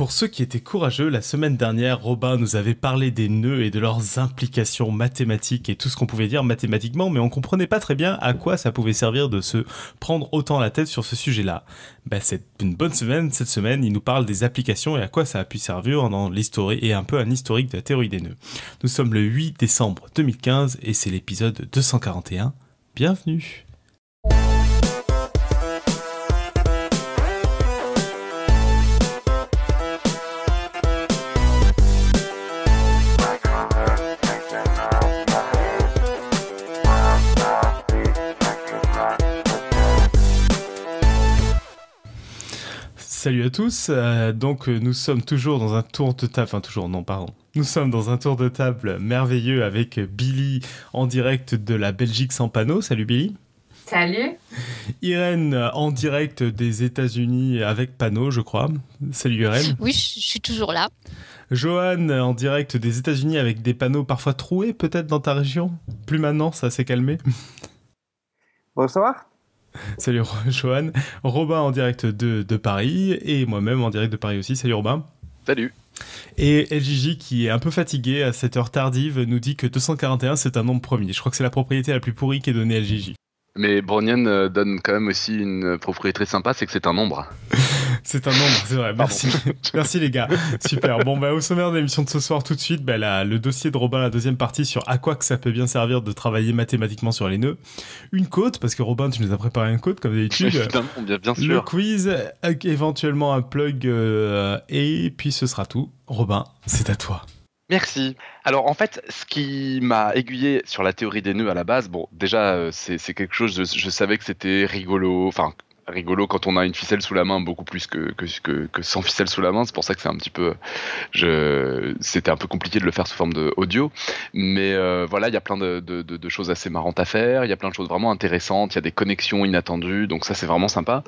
Pour ceux qui étaient courageux, la semaine dernière, Robin nous avait parlé des nœuds et de leurs implications mathématiques et tout ce qu'on pouvait dire mathématiquement, mais on comprenait pas très bien à quoi ça pouvait servir de se prendre autant la tête sur ce sujet-là. Ben, c'est une bonne semaine. Cette semaine, il nous parle des applications et à quoi ça a pu servir dans l'histoire et un peu un historique de la théorie des nœuds. Nous sommes le 8 décembre 2015 et c'est l'épisode 241. Bienvenue. Salut à tous. Euh, donc euh, nous sommes toujours dans un tour de table, enfin toujours non pardon. Nous sommes dans un tour de table merveilleux avec Billy en direct de la Belgique sans panneau. Salut Billy. Salut. Irène en direct des États-Unis avec panneau, je crois. Salut Irène. Oui, je suis toujours là. Johan en direct des États-Unis avec des panneaux parfois troués peut-être dans ta région? Plus maintenant, ça s'est calmé. Bonsoir. Salut Johan. Robin en direct de, de Paris et moi-même en direct de Paris aussi. Salut Robin. Salut. Et LJJ, qui est un peu fatigué à cette heure tardive, nous dit que 241 c'est un nombre premier. Je crois que c'est la propriété la plus pourrie qu'ait donnée LJJ. Mais Brownian euh, donne quand même aussi une propriété très sympa, c'est que c'est un nombre. C'est un nombre, c'est vrai. Merci. Merci les gars. Super. Bon, bah, au sommaire de l'émission de ce soir, tout de suite, bah, le dossier de Robin, la deuxième partie sur à quoi que ça peut bien servir de travailler mathématiquement sur les nœuds. Une côte, parce que Robin, tu nous as préparé une côte, comme d'habitude. bien, bien sûr. Le quiz, éventuellement un plug, euh, et puis ce sera tout. Robin, c'est à toi. Merci. Alors en fait, ce qui m'a aiguillé sur la théorie des nœuds à la base, bon, déjà euh, c'est quelque chose, je, je savais que c'était rigolo, enfin rigolo quand on a une ficelle sous la main, beaucoup plus que, que, que, sans ficelle sous la main. C'est pour ça que c'est un petit peu. C'était un peu compliqué de le faire sous forme d'audio. Mais euh, voilà, il y a plein de, de, de, choses assez marrantes à faire. Il y a plein de choses vraiment intéressantes. Il y a des connexions inattendues. Donc ça, c'est vraiment sympa.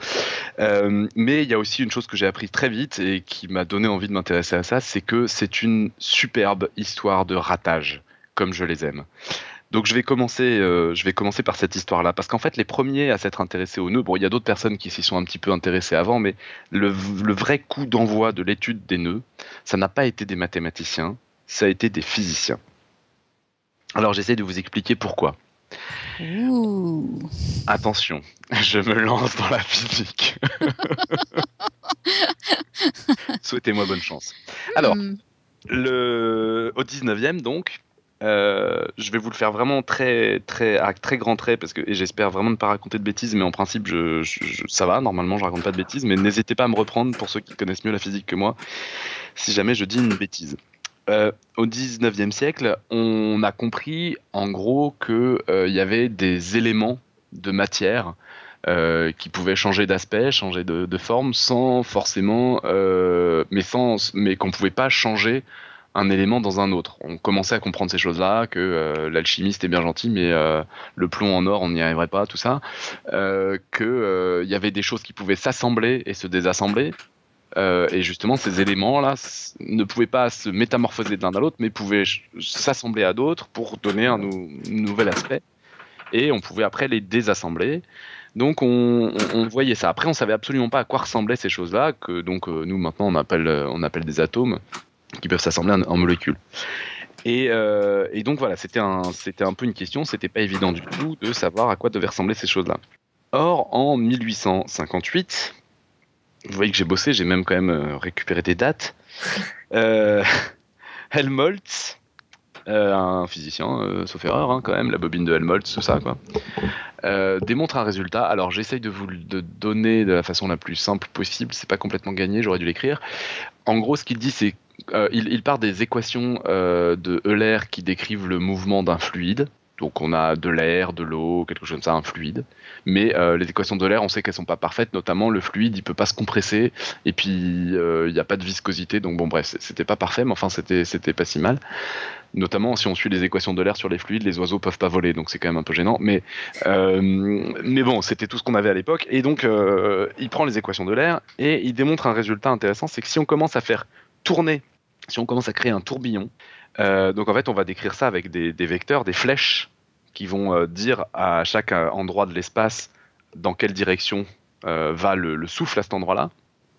Euh, mais il y a aussi une chose que j'ai appris très vite et qui m'a donné envie de m'intéresser à ça c'est que c'est une superbe histoire de ratage, comme je les aime. Donc je vais commencer, euh, je vais commencer par cette histoire-là, parce qu'en fait les premiers à s'être intéressés aux nœuds, bon il y a d'autres personnes qui s'y sont un petit peu intéressées avant, mais le, vrai coup d'envoi de l'étude des nœuds, ça n'a pas été des mathématiciens, ça a été des physiciens. Alors j'essaie de vous expliquer pourquoi. Attention, je me lance dans la physique. Souhaitez-moi bonne chance. Alors, hmm. le, au 19e, donc, euh, je vais vous le faire vraiment très, très, à très grand trait parce que j'espère vraiment ne pas raconter de bêtises, mais en principe, ça va. Normalement, je raconte pas de bêtises, mais n'hésitez pas à me reprendre pour ceux qui connaissent mieux la physique que moi, si jamais je dis une bêtise. Euh, au 19e siècle, on a compris en gros qu'il euh, y avait des éléments de matière qui pouvaient changer d'aspect, changer de, forme, sans forcément, mais mais qu'on pouvait pas changer un élément dans un autre. On commençait à comprendre ces choses-là, que euh, l'alchimiste est bien gentil, mais euh, le plomb en or, on n'y arriverait pas, tout ça. Euh, qu'il y avait des choses qui pouvaient s'assembler et se désassembler. et justement, ces éléments-là ne pouvaient pas se métamorphoser de l'un à l'autre, mais pouvaient s'assembler à d'autres pour donner un, nouvel aspect. Et on pouvait après les désassembler. Donc on, voyait ça. Après, on savait absolument pas à quoi ressemblaient ces choses-là, que donc nous maintenant on appelle des atomes qui peuvent s'assembler en, molécules. Euh, et, donc voilà, c'était un, c'était un peu une question, c'était pas évident du tout de savoir à quoi devaient ressembler ces choses-là. Or, en 1858, vous voyez que j'ai bossé, j'ai même quand même euh, récupéré des dates. Euh, Helmholtz, euh, un physicien, sauf erreur, hein, quand même, la bobine de Helmholtz, tout ça, quoi, démontre un résultat. Alors, j'essaye de vous le donner de la façon la plus simple possible. C'est pas complètement gagné, j'aurais dû l'écrire. En gros, ce qu'il dit, c'est euh, il, part des équations euh, de Euler qui décrivent le mouvement d'un fluide. Donc on a de l'air, de l'eau, quelque chose comme ça, un fluide. Mais euh, les équations de l'air, on sait qu'elles sont pas parfaites, notamment le fluide, il peut pas se compresser, et puis il n'y a pas de viscosité. Donc bon, bref, c'était pas parfait, mais enfin c'était c'était pas si mal. Notamment si on suit les équations de l'air sur les fluides, les oiseaux peuvent pas voler, donc c'est quand même un peu gênant. Mais mais bon, c'était tout ce qu'on avait à l'époque. Et donc il prend les équations de l'air et il démontre un résultat intéressant, c'est que si on commence à faire tourner si on commence à créer un tourbillon, euh, donc en fait on va décrire ça avec des, vecteurs, des flèches qui vont euh, dire à chaque euh, endroit de l'espace dans quelle direction va le, souffle à cet endroit-là.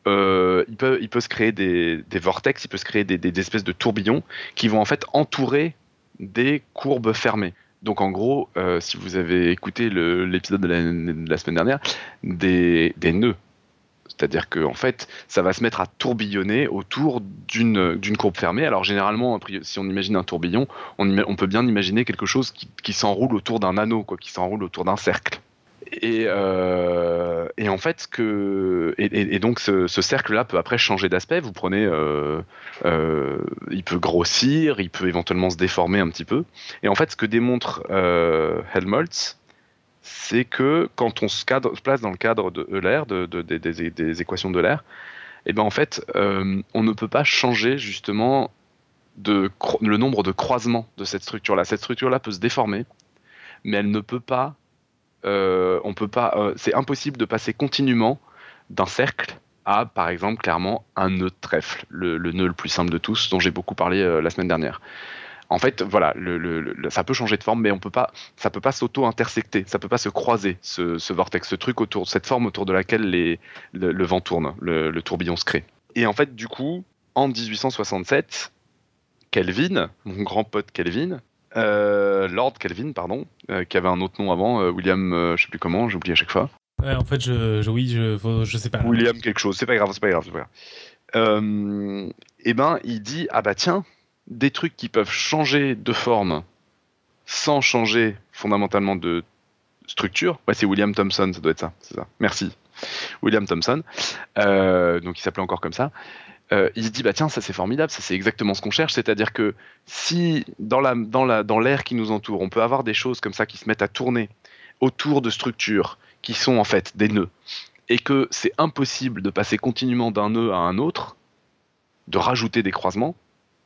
il, peut, se créer des, des vortex, il peut se créer des, espèces de tourbillons qui vont en fait entourer des courbes fermées. Donc en gros, si vous avez écouté l'épisode de, la semaine dernière, des nœuds. C'est-à-dire que en fait, ça va se mettre à tourbillonner autour d'une courbe fermée. Alors généralement, si on imagine un tourbillon, on, peut bien imaginer quelque chose qui, qui s'enroule autour d'un anneau, quoi, qui s'enroule autour d'un cercle. Et, euh, et, en fait, que, et, donc ce, ce cercle-là peut après changer d'aspect. Vous prenez, euh, euh, il peut grossir, il peut éventuellement se déformer un petit peu. Et en fait, ce que démontre Helmholtz, c'est que quand on se, place dans le cadre de Euler, de, de, de, des, équations d'Euler, et eh ben en fait, euh, on ne peut pas changer justement le nombre de croisements de cette structure-là. Cette structure-là peut se déformer, mais elle ne peut pas euh, on peut pas, euh, c'est impossible de passer continuellement d'un cercle à, par exemple, clairement un nœud de trèfle, le, le, nœud le plus simple de tous, dont j'ai beaucoup parlé la semaine dernière. En fait, voilà, le, le, ça peut changer de forme, mais on peut pas, ça peut pas s'auto-intersecter, ça peut pas se croiser, ce, ce, vortex, ce truc autour, cette forme autour de laquelle les, le, vent tourne, le, tourbillon se crée. Et en fait, du coup, en 1867, Kelvin, mon grand pote Kelvin, euh, Lord Kelvin, pardon, euh, qui avait un autre nom avant, euh, William, je sais plus comment, j'oublie à chaque fois. Ouais, en fait, je, je oui, je, je sais pas. William quelque chose, c'est pas grave, c'est pas grave, c'est pas grave. et ben, il dit ah bah tiens, des trucs qui peuvent changer de forme sans changer fondamentalement de structure. Ouais, c'est William Thompson, ça doit être ça, ça. Merci, William Thompson. donc il s'appelait encore comme ça euh, il se dit bah tiens ça c'est formidable, ça c'est exactement ce qu'on cherche, c'est-à-dire que si dans la dans la dans l'air qui nous entoure, on peut avoir des choses comme ça qui se mettent à tourner autour de structures qui sont en fait des nœuds et que c'est impossible de passer continuellement d'un nœud à un autre, de rajouter des croisements,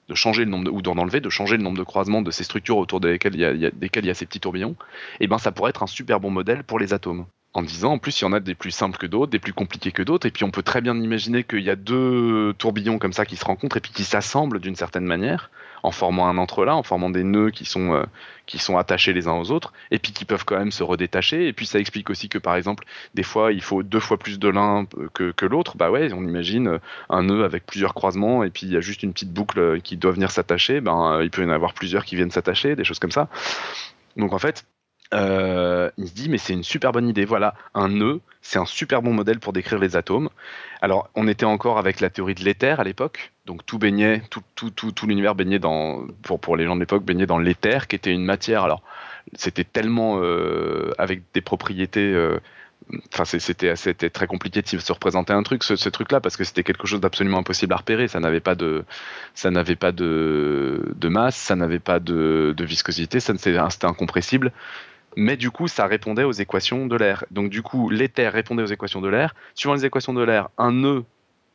de changer le nombre de, ou d'en enlever, de changer le nombre de croisements de ces structures autour desquelles il y a, desquelles il y a ces petits tourbillons, et eh ben ça pourrait être un super bon modèle pour les atomes en disant en plus il y en a des plus simples que d'autres, des plus compliqués que d'autres, et puis on peut très bien imaginer qu'il y a deux tourbillons comme ça qui se rencontrent et puis qui s'assemblent d'une certaine manière, en formant un entre-là, en formant des nœuds qui sont, euh, qui sont attachés les uns aux autres, et puis qui peuvent quand même se redétacher, et puis ça explique aussi que par exemple, des fois il faut deux fois plus de l'un que, que l'autre, bah ouais, on imagine un nœud avec plusieurs croisements, et puis il y a juste une petite boucle qui doit venir s'attacher, ben euh, il peut y en avoir plusieurs qui viennent s'attacher, des choses comme ça. Donc en fait, euh, il se dit mais c'est une super bonne idée. Voilà, un nœud, c'est un super bon modèle pour décrire les atomes. Alors on était encore avec la théorie de l'éther à l'époque, donc tout baignait, tout, tout, tout, tout l'univers baignait dans, pour, pour les gens de l'époque, baignait dans l'éther qui était une matière. Alors c'était tellement euh, avec des propriétés. Euh, Enfin, c'était c'était très compliqué de se représenter un truc, ce, truc-là, parce que c'était quelque chose d'absolument impossible à repérer. Ça n'avait pas de, ça n'avait pas de, de masse, ça n'avait pas de, de viscosité, ça c'était incompressible mais du coup, ça répondait aux équations de l'air. Donc du coup, l'éther répondait aux équations de l'air. Suivant les équations de l'air, un nœud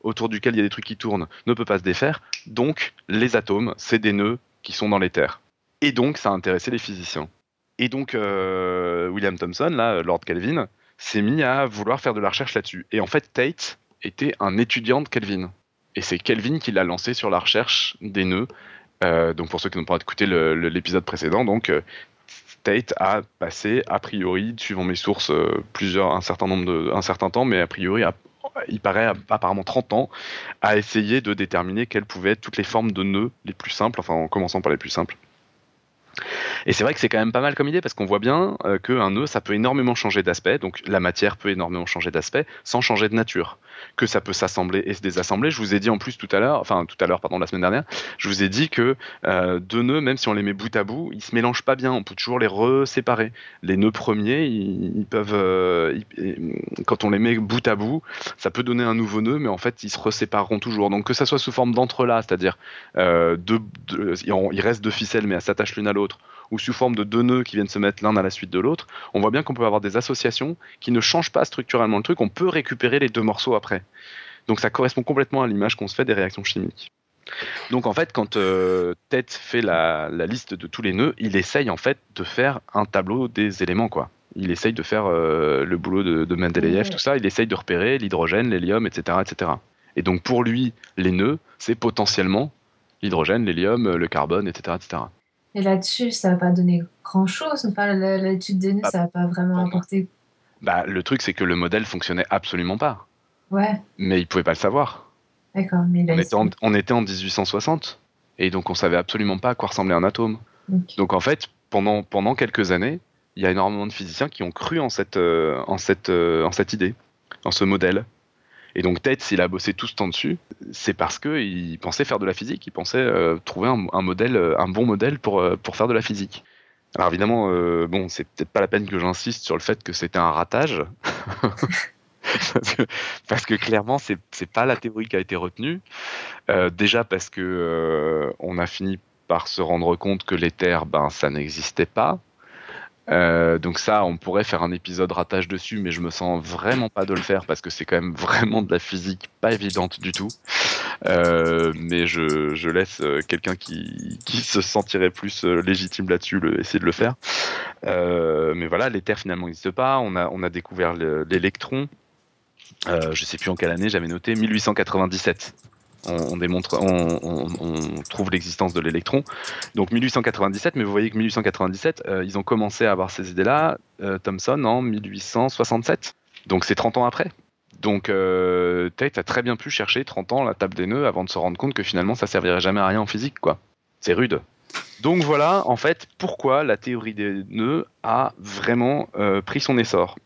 autour duquel il y a des trucs qui tournent ne peut pas se défaire. Donc les atomes, c'est des nœuds qui sont dans l'éther. Et donc ça a intéressé les physiciens. Et donc euh, William Thomson, là, Lord Kelvin, s'est mis à vouloir faire de la recherche là-dessus. Et en fait, Tate était un étudiant de Kelvin. Et c'est Kelvin qui l'a lancé sur la recherche des nœuds. Euh, donc pour ceux qui n'ont pas écouté l'épisode précédent, donc euh, Tate a passé, a priori, suivant mes sources, euh, plusieurs, un certain nombre de, certain temps, mais a priori, il paraît apparemment 30 ans, à essayer de déterminer quelles pouvaient être toutes les formes de nœuds les plus simples, enfin en commençant par les plus simples. Et c'est vrai que c'est quand même pas mal comme idée parce qu'on voit bien euh, qu'un nœud, ça peut énormément changer d'aspect, donc la matière peut énormément changer d'aspect sans changer de nature. Que ça peut s'assembler et se désassembler. Je vous ai dit en plus tout à l'heure, enfin tout à l'heure, pardon, la semaine dernière, je vous ai dit que euh, deux nœuds, même si on les met bout à bout, ils se mélangent pas bien. On peut toujours les reséparer. Les nœuds premiers, ils, peuvent, euh, quand on les met bout à bout, ça peut donner un nouveau nœud, mais en fait, ils se resépareront toujours. Donc que ça soit sous forme d'entrelacs, c'est-à-dire euh, il reste deux ficelles, mais elles s'attachent l'une à l'autre ou sous forme de deux nœuds qui viennent se mettre l'un à la suite de l'autre, on voit bien qu'on peut avoir des associations qui ne changent pas structurellement le truc, on peut récupérer les deux morceaux après. Donc ça correspond complètement à l'image qu'on se fait des réactions chimiques. Donc en fait, quand euh, Ted fait la, liste de tous les nœuds, il essaye en fait de faire un tableau des éléments quoi. Il essaye de faire euh, le boulot de, de Mendeleïev, tout ça. Il essaye de repérer l'hydrogène, l'hélium, etc., etc. Et donc pour lui, les nœuds, c'est potentiellement l'hydrogène, l'hélium, le carbone, etc., etc. Et là-dessus, ça va pas donner grand-chose. Enfin, l'étude des nœuds, bah, ça va pas vraiment apporter. Bah, le truc, c'est que le modèle fonctionnait absolument pas. Ouais. Mais il pouvait pas le savoir. D'accord. Mais on, était en, on était en 1860 et donc on savait absolument pas à quoi ressemblait un atome. Donc en fait, pendant, pendant quelques années, il y a énormément de physiciens qui ont cru en cette, euh, en cette, euh, en cette idée, en ce modèle. Et donc Tate, s'il a bossé tout ce temps dessus, c'est parce qu'il pensait faire de la physique, il pensait euh, trouver un, modèle, un bon modèle pour, pour faire de la physique. Alors évidemment, bon, c'est peut-être pas la peine que j'insiste sur le fait que c'était un ratage. parce, que, clairement, c'est, c'est pas la théorie qui a été retenue. déjà parce que on a fini par se rendre compte que l'éther, ben, ça n'existait pas. Euh, donc ça, on pourrait faire un épisode ratage dessus, mais je me sens vraiment pas de le faire parce que c'est quand même vraiment de la physique pas évidente du tout. Euh, mais je, laisse euh, quelqu'un qui, se sentirait plus légitime là-dessus essayer de le faire. mais voilà, l'éther finalement n'existe pas. On a, on a découvert l'électron. je sais plus en quelle année, j'avais noté 1897 on, démontre, on, trouve l'existence de l'électron. Donc 1897, mais vous voyez que 1897, euh, ils ont commencé à avoir ces idées-là, euh, Thomson en 1867. Donc c'est 30 ans après. Donc euh, Tate a très bien pu chercher 30 ans la table des nœuds avant de se rendre compte que finalement ça servirait jamais à rien en physique, quoi. C'est rude. Donc voilà, en fait, pourquoi la théorie des nœuds a vraiment pris son essor.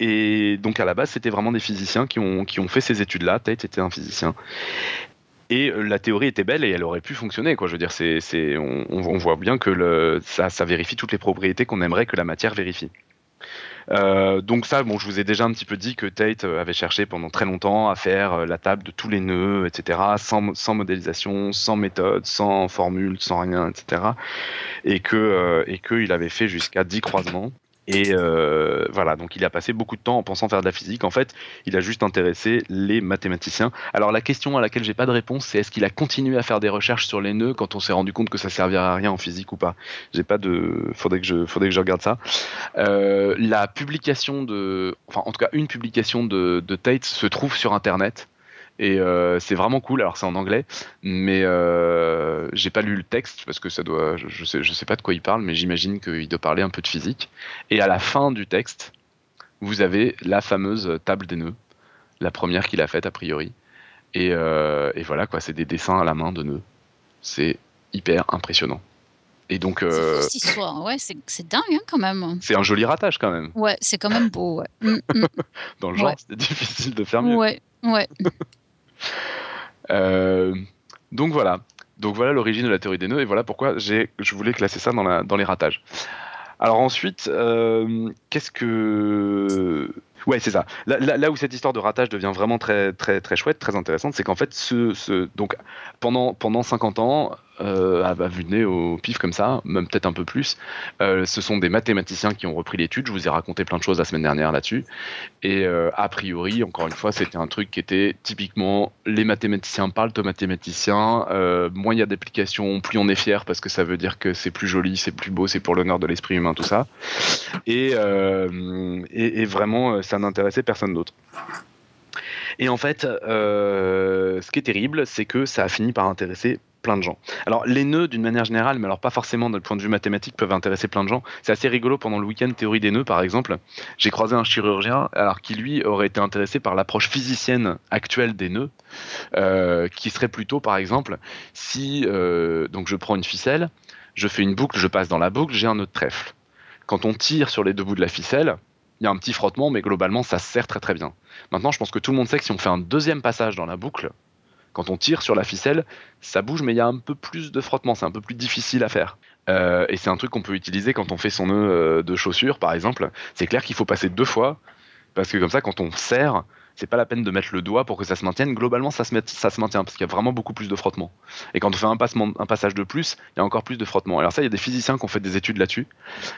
Et donc à la base, c'était vraiment des physiciens qui ont, qui ont fait ces études-là. Tate était un physicien. Et euh, la théorie était belle et elle aurait pu fonctionner. Quoi. Je veux dire, c'est, c'est, on, voit bien que le, ça, ça vérifie toutes les propriétés qu'on aimerait que la matière vérifie. Euh, donc ça, bon, je vous ai déjà un petit peu dit que Tate euh, avait cherché pendant très longtemps à faire la table de tous les nœuds, etc., sans, sans modélisation, sans méthode, sans formule, sans rien, etc. Et que et qu'il avait fait jusqu'à 10 croisements. Et euh, voilà, donc il a passé beaucoup de temps en pensant faire de la physique. En fait, il a juste intéressé les mathématiciens. Alors la question à laquelle j'ai pas de réponse, c'est est-ce qu'il a continué à faire des recherches sur les nœuds quand on s'est rendu compte que ça servirait à rien en physique ou pas? J'ai pas de, faudrait que je, faudrait que je regarde ça. Euh, la publication de, enfin en tout cas une publication de, de Tate se trouve sur Internet. Et euh, c'est vraiment cool. Alors c'est en anglais, mais euh, j'ai pas lu le texte parce que ça doit. Je, sais, je sais pas de quoi il parle, mais j'imagine qu'il doit parler un peu de physique. Et à la fin du texte, vous avez la fameuse table des nœuds, la première qu'il a faite a priori. Et, euh, et voilà quoi, c'est des dessins à la main de nœuds. C'est hyper impressionnant. Et donc, euh, cette histoire, ouais, c'est dingue hein, quand même. C'est un joli ratage quand même. Ouais, c'est quand même beau. Ouais. Mm, mm. Dans le genre, c'est difficile de faire mieux. Ouais, ouais. Euh, donc voilà. Donc voilà l'origine de la théorie des nœuds et voilà pourquoi je voulais classer ça dans, la, les ratages. Alors ensuite, euh, qu'est-ce que Ouais, c'est ça. Là, où cette histoire de ratage devient vraiment très très très chouette, très intéressante, c'est qu'en fait, donc pendant pendant 50 ans, euh, à, vue de nez au pif comme ça, même peut-être un peu plus. Euh, ce sont des mathématiciens qui ont repris l'étude. Je vous ai raconté plein de choses la semaine dernière là-dessus. Et euh, a priori, encore une fois, c'était un truc qui était typiquement les mathématiciens parlent de mathématiciens. moins il y a d'applications, plus on est fier parce que ça veut dire que c'est plus joli, c'est plus beau, c'est pour l'honneur de l'esprit humain, tout ça. Et, et, vraiment, ça n'intéressait personne d'autre. Et en fait, ce qui est terrible, c'est que ça a fini par intéresser plein de gens. Alors les nœuds d'une manière générale, mais alors pas forcément d'un point de vue mathématique, peuvent intéresser plein de gens. C'est assez rigolo pendant le week-end théorie des nœuds par exemple. J'ai croisé un chirurgien alors qui lui aurait été intéressé par l'approche physicienne actuelle des nœuds, euh, qui serait plutôt par exemple si euh, donc je prends une ficelle, je fais une boucle, je passe dans la boucle, j'ai un nœud de trèfle. Quand on tire sur les deux bouts de la ficelle, il y a un petit frottement, mais globalement ça se serre très très bien. Maintenant, je pense que tout le monde sait que si on fait un deuxième passage dans la boucle, quand on tire sur la ficelle, ça bouge, mais il y a un peu plus de frottement, c'est un peu plus difficile à faire. Euh, et c'est un truc qu'on peut utiliser quand on fait son nœud euh, de chaussure, par exemple. C'est clair qu'il faut passer deux fois, parce que comme ça, quand on serre, c'est pas la peine de mettre le doigt pour que ça se maintienne. Globalement, ça se, maintient parce qu'il y a vraiment beaucoup plus de frottement. Et quand on fait un, passage de plus, il y a encore plus de frottement. Alors ça, il y a des physiciens qui ont fait des études là-dessus.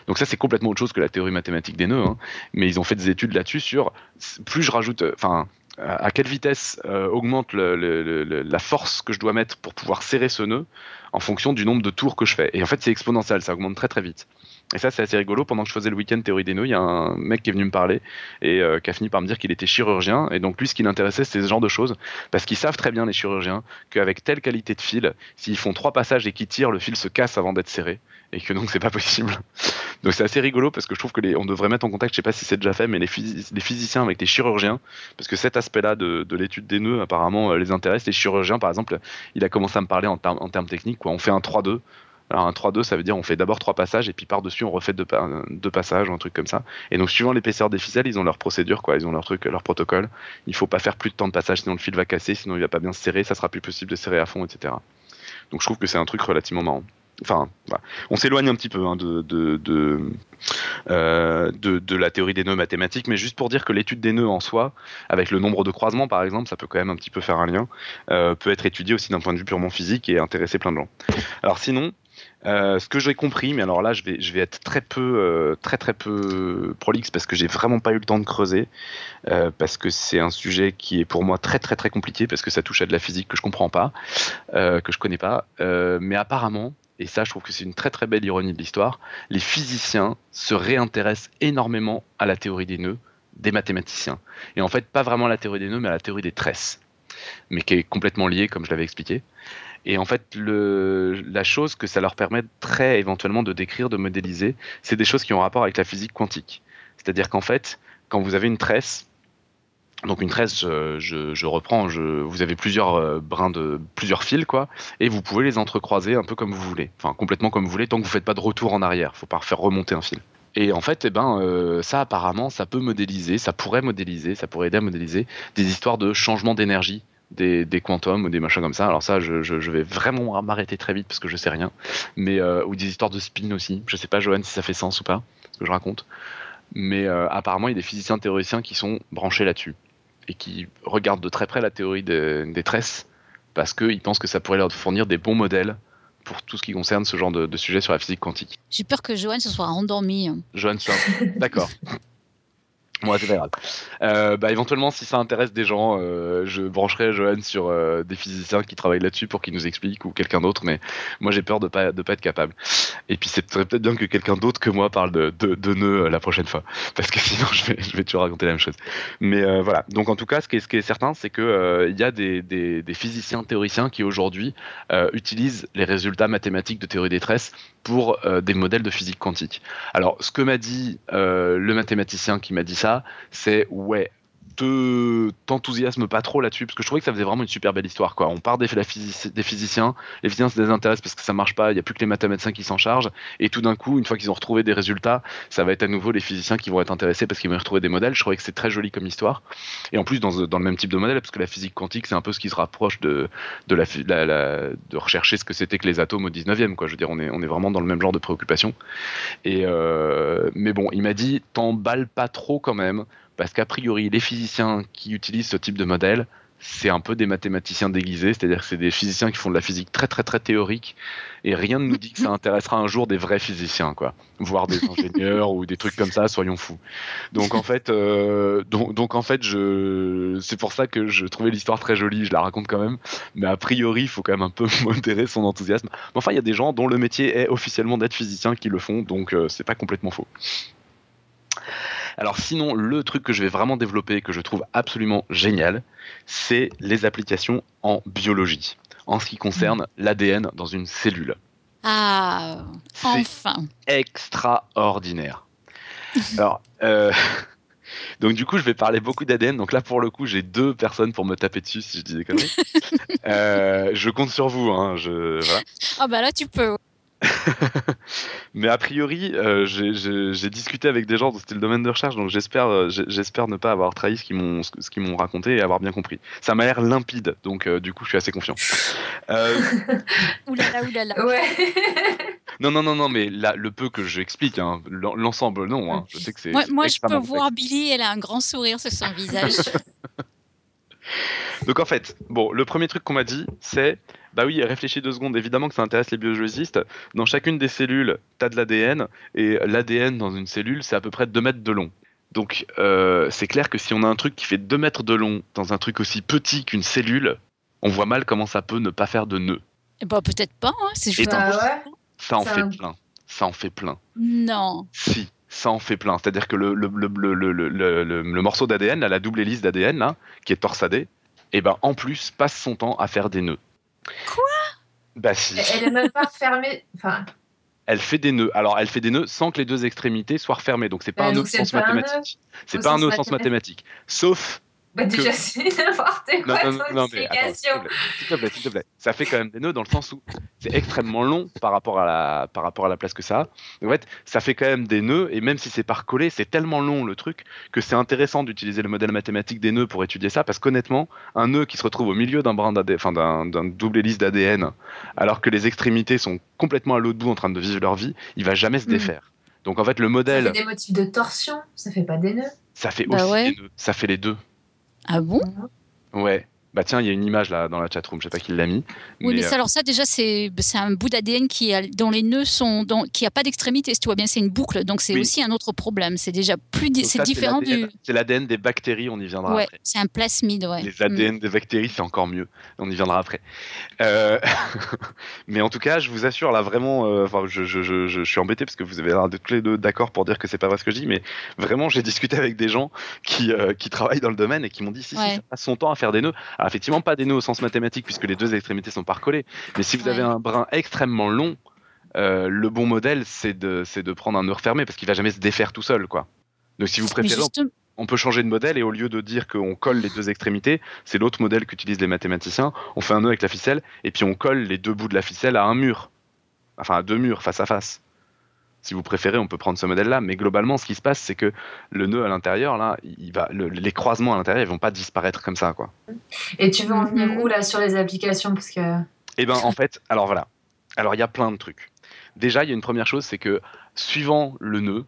Donc ça, c'est complètement autre chose que la théorie mathématique des nœuds. Hein. Mais ils ont fait des études là-dessus sur plus je rajoute, enfin, à quelle vitesse euh, augmente la force que je dois mettre pour pouvoir serrer ce nœud en fonction du nombre de tours que je fais. Et en fait, c'est exponentiel, ça augmente très très vite. Et ça, c'est assez rigolo. Pendant que je faisais le week-end théorie des nœuds, il y a un mec qui est venu me parler et euh, qui a fini par me dire qu'il était chirurgien. Et donc, lui, ce qui l'intéressait, c'était ce genre de choses. Parce qu'ils savent très bien, les chirurgiens, qu'avec telle qualité de fil, s'ils font trois passages et qu'ils tirent, le fil se casse avant d'être serré. Et que donc, c'est pas possible. Donc, c'est assez rigolo parce que je trouve que les, on devrait mettre en contact, je sais pas si c'est déjà fait, mais les, physiciens avec les chirurgiens, parce que cet aspect-là de, de l'étude des nœuds, apparemment, euh, les intéresse. Les chirurgiens, par exemple, il a commencé à me parler en, en termes techniques. Quoi. On fait un 3-2 alors un 3-2, ça veut dire on fait d'abord trois passages et puis par-dessus on refait deux, passages ou un truc comme ça. Et donc suivant l'épaisseur des ficelles, ils ont leur procédure, quoi, ils ont leur truc, leur protocole. Il faut pas faire plus de temps de passage, sinon le fil va casser, sinon il va pas bien se serrer, ça sera plus possible de serrer à fond, etc. Donc je trouve que c'est un truc relativement marrant. Enfin, on s'éloigne un petit peu hein, de, de, euh, de, de, la théorie des nœuds mathématiques, mais juste pour dire que l'étude des nœuds en soi, avec le nombre de croisements par exemple, ça peut quand même un petit peu faire un lien, euh, peut être étudié aussi d'un point de vue purement physique et intéresser plein de gens. Alors sinon, euh, ce que j'ai compris, mais alors là, je vais, être très peu, euh, très très peu prolixe parce que j'ai vraiment pas eu le temps de creuser, euh, parce que c'est un sujet qui est pour moi très très très compliqué parce que ça touche à de la physique que je comprends pas, que je connais pas, mais apparemment, et ça, je trouve que c'est une très très belle ironie de l'histoire, les physiciens se réintéressent énormément à la théorie des nœuds des mathématiciens, et en fait pas vraiment à la théorie des nœuds, mais à la théorie des tresses, mais qui est complètement liée, comme je l'avais expliqué. Et en fait, la chose que ça leur permettrait éventuellement de décrire, de modéliser, c'est des choses qui ont rapport avec la physique quantique. C'est-à-dire qu'en fait, quand vous avez une tresse, donc une tresse, je, reprends, vous avez plusieurs euh, brins de plusieurs fils, quoi, et vous pouvez les entrecroiser un peu comme vous voulez, enfin complètement comme vous voulez, tant que vous faites pas de retour en arrière. Faut pas faire remonter un fil. Et en fait, eh ben, euh, ça apparemment, ça peut modéliser, ça pourrait modéliser, ça pourrait aider à modéliser des histoires de changement d'énergie des, des quantums ou des machins comme ça. Alors ça, je, je, je vais vraiment m'arrêter très vite parce que je sais rien. Mais euh, ou des histoires de spin aussi. Je sais pas, Johan, si ça fait sens ou pas ce que je raconte. Mais euh, apparemment, il y a des physiciens théoriciens qui sont branchés là-dessus et qui regardent de très près la théorie des, des tresses parce qu'ils pensent que ça pourrait leur fournir des bons modèles pour tout ce qui concerne ce genre de, de sujet sur la physique quantique. J'ai peur que Johan se soit endormi. Johan, d'accord. Moi, c'est pas grave. Euh, bah, éventuellement, si ça intéresse des gens, euh, je brancherai Johan sur euh, des physiciens qui travaillent là-dessus pour qu'ils nous expliquent ou quelqu'un d'autre. Mais moi, j'ai peur de pas de pas être capable. Et puis, c'est peut-être bien que quelqu'un d'autre que moi parle de, de, nœuds la prochaine fois, parce que sinon, je vais je vais toujours raconter la même chose. Mais voilà. Donc, en tout cas, ce qui est, ce qui est certain, c'est que il y a des, des, des, physiciens théoriciens qui aujourd'hui utilisent les résultats mathématiques de théorie des tresses pour des modèles de physique quantique. Alors, ce que m'a dit le mathématicien qui m'a dit ça c'est ouais, te t'enthousiasme pas trop là-dessus parce que je trouvais que ça faisait vraiment une super belle histoire quoi. On part des, physiciens, les physiciens se désintéressent parce que ça marche pas, il y a plus que les mathématiciens qui s'en chargent et tout d'un coup, une fois qu'ils ont retrouvé des résultats, ça va être à nouveau les physiciens qui vont être intéressés parce qu'ils vont retrouver des modèles. Je trouvais que c'est très joli comme histoire et en plus dans, le même type de modèle parce que la physique quantique c'est un peu ce qui se rapproche de de de rechercher ce que c'était que les atomes au 19e quoi. Je veux dire on est on est vraiment dans le même genre de préoccupation et euh, mais bon, il m'a dit t'emballes pas trop quand même parce qu'a priori, les physiciens qui utilisent ce type de modèle, c'est un peu des mathématiciens déguisés, c'est-à-dire que c'est des physiciens qui font de la physique très très très théorique, et rien ne nous dit que ça intéressera un jour des vrais physiciens, quoi, voire des ingénieurs ou des trucs comme ça, soyons fous. Donc en fait, euh, donc, donc, en fait, je, c'est pour ça que je trouvais l'histoire très jolie, je la raconte quand même, mais a priori, il faut quand même un peu modérer son enthousiasme. Mais enfin, il y a des gens dont le métier est officiellement d'être physicien qui le font, donc euh, c'est pas complètement faux. Alors sinon, le truc que je vais vraiment développer, que je trouve absolument génial, c'est les applications en biologie, en ce qui concerne l'ADN dans une cellule. Ah, enfin. Extraordinaire. Alors, euh, donc du coup, je vais parler beaucoup d'ADN. Donc là, pour le coup, j'ai deux personnes pour me taper dessus si je dis des conneries. euh, je compte sur vous. Hein, je, voilà. Ah bah là, tu peux. mais a priori, euh, j'ai discuté avec des gens, c'était le domaine de recherche, donc j'espère euh, j'espère ne pas avoir trahi ce qu'ils m'ont ce qu'ils m'ont raconté et avoir bien compris. Ça m'a l'air limpide, donc euh, du coup, je suis assez confiant. Euh... oulala, oulala. Ouais. non, non, non, non, mais là, le peu que j'explique, hein, l'ensemble, non. Hein, je sais que c'est. Moi, moi je peux voir Billy, elle a un grand sourire sur son visage. donc en fait, bon, le premier truc qu'on m'a dit, c'est bah oui, réfléchis deux secondes. Évidemment que ça intéresse les biologistes. Dans chacune des cellules, tu as de l'ADN. Et l'ADN dans une cellule, c'est à peu près 2 mètres de long. Donc euh, c'est clair que si on a un truc qui fait 2 mètres de long dans un truc aussi petit qu'une cellule, on voit mal comment ça peut ne pas faire de nœud. Et bah peut-être pas, hein, c'est juste bah, un... ouais? Ça en Ça- fait plein. ça en fait plein. Non. Si, ça en fait plein. C'est-à-dire que le, le, le, morceau d'ADN, la double hélice d'ADN, qui est torsadée, et eh ben en plus passe son temps à faire des nœuds. Quoi? Bah si. Elle est même pas fermée. Enfin. Elle fait des nœuds. Alors, elle fait des nœuds sans que les deux extrémités soient refermées. Donc, c'est pas un nœud au sens mathématique. C'est pas un nœud au sens mathématique. Sauf bah déjà, c'est n'importe quoi non, non, non, mais attends, s'il te plaît, s'il te plaît. Ça fait quand même des nœuds dans le sens où c'est extrêmement long par rapport à la, par rapport à la place que ça a. Donc, en fait, ça fait quand même des nœuds et même si c'est par collé, c'est tellement long le truc que c'est intéressant d'utiliser le modèle mathématique des nœuds pour étudier ça parce qu'honnêtement, un nœud qui se retrouve au milieu d'un brin d'ADN, enfin d'un double hélice d'ADN, alors que les extrémités sont complètement à l'autre bout en train de vivre leur vie, il va jamais se hmm. défaire. Donc en fait, le modèle. Ça fait des motifs de torsion, ça fait pas des nœuds. Ça fait bah aussi des nœuds, ça fait les deux. Ah bon? Ouais. Bah tiens, il y a une image là dans la chatroom, je sais pas qui l'a mis. Oui, mais, ça, euh, alors ça déjà c'est un bout d'ADN qui a, dont les nœuds sont dans, qui a pas d'extrémité, si tu vois bien, c'est une boucle, donc c'est aussi un autre problème. C'est déjà plus c'est différent du. C'est l'ADN des bactéries, on y viendra ouais, après. C'est un plasmide, ouais. Les ADN mm. des bactéries, c'est encore mieux, on y viendra après. Euh... mais en tout cas, je vous assure là vraiment, euh, je, je, je, je, suis embêté parce que vous avez l'air de tous les deux d'accord pour dire que c'est pas vrai ce que je dis, mais vraiment j'ai discuté avec des gens qui, euh, qui travaillent dans le domaine et qui m'ont dit si, si ça passe son temps à faire des nœuds. Alors effectivement pas des nœuds sens mathématique puisque les deux extrémités sont pas recollées. Mais si vous avez un brin extrêmement long, euh, le bon modèle c'est de, de prendre un nœud refermé parce qu'il va jamais se défaire tout seul quoi. Donc si vous préférez, on peut changer de modèle et au lieu de dire qu'on colle les deux extrémités, c'est l'autre modèle qu'utilisent les mathématiciens. On fait un nœud avec la ficelle et puis on colle les deux bouts de la ficelle à un mur, enfin à deux murs face à face si vous préférez, on peut prendre ce modèle-là. Mais globalement, ce qui se passe, c'est que le nœud à l'intérieur, là, il va, les croisements à l'intérieur, ils vont pas disparaître comme ça, quoi. Et tu veux en venir où là sur les applications, parce que. Eh ben, en fait, alors voilà. Alors il y a plein de trucs. Déjà, il y a une première chose, c'est que suivant le nœud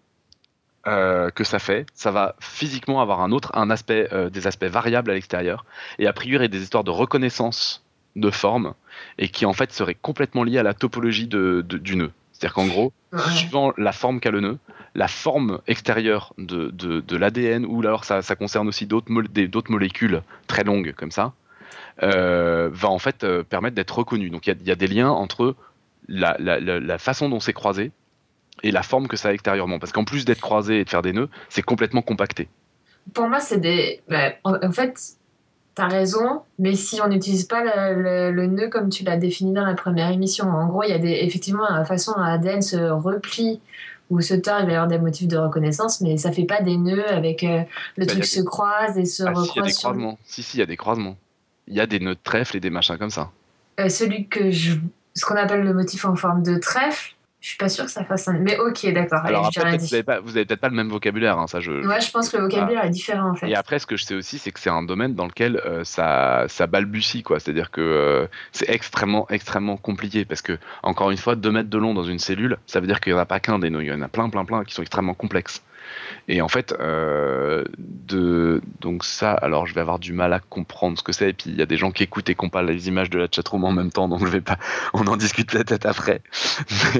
euh, que ça fait, ça va physiquement avoir un autre, un aspect, euh, des aspects variables à l'extérieur, et a priori des histoires de reconnaissance de forme, et qui en fait seraient complètement liées à la topologie de, du nœud. C'est-à-dire qu'en gros, suivant la forme qu'a le nœud, la forme extérieure de, de, l'ADN, ou alors ça, ça concerne aussi d'autres molécules très longues comme ça, euh, va en fait euh, permettre d'être reconnu. Donc il y, a des liens entre la, la, la, façon dont c'est croisé et la forme que ça a extérieurement. Parce qu'en plus d'être croisé et de faire des nœuds, c'est complètement compacté. Pour moi, c'est des. Bah, en fait, T'as raison, mais si on n'utilise pas le, nœud comme tu l'as défini dans la première émission, en gros, il y a des, effectivement la façon dont l'ADN se replie ou se tord, il va y avoir des motifs de reconnaissance, mais ça fait pas des nœuds avec euh, le bah, truc se croise et se ah, recroise. Si, il y a des croisements. Si, si, il y a des croisements. Il y a des nœuds de trèfle et des machins comme ça. Euh, celui que je. Ce qu'on appelle le motif en forme de trèfle, je suis pas sûr que ça fasse un. Mais ok, d'accord. Alors après, vous avez, avez peut-être pas le même vocabulaire, hein, ça je. Ouais, je pense que le vocabulaire est différent en fait. Et après, ce que je sais aussi, c'est que c'est un domaine dans lequel euh, ça, ça balbutie, quoi. C'est-à-dire que euh, c'est extrêmement, extrêmement compliqué parce que encore une fois, 2 mètres de long dans une cellule, ça veut dire qu'il y en a pas qu'un des nœuds, il y en a plein, plein, plein qui sont extrêmement complexes. Et en fait, euh, donc ça, alors je vais avoir du mal à comprendre ce que c'est. Et puis il y a des gens qui écoutent et qui parlent les images de la chatroom en même temps, donc je vais pas, on en discute peut-être après.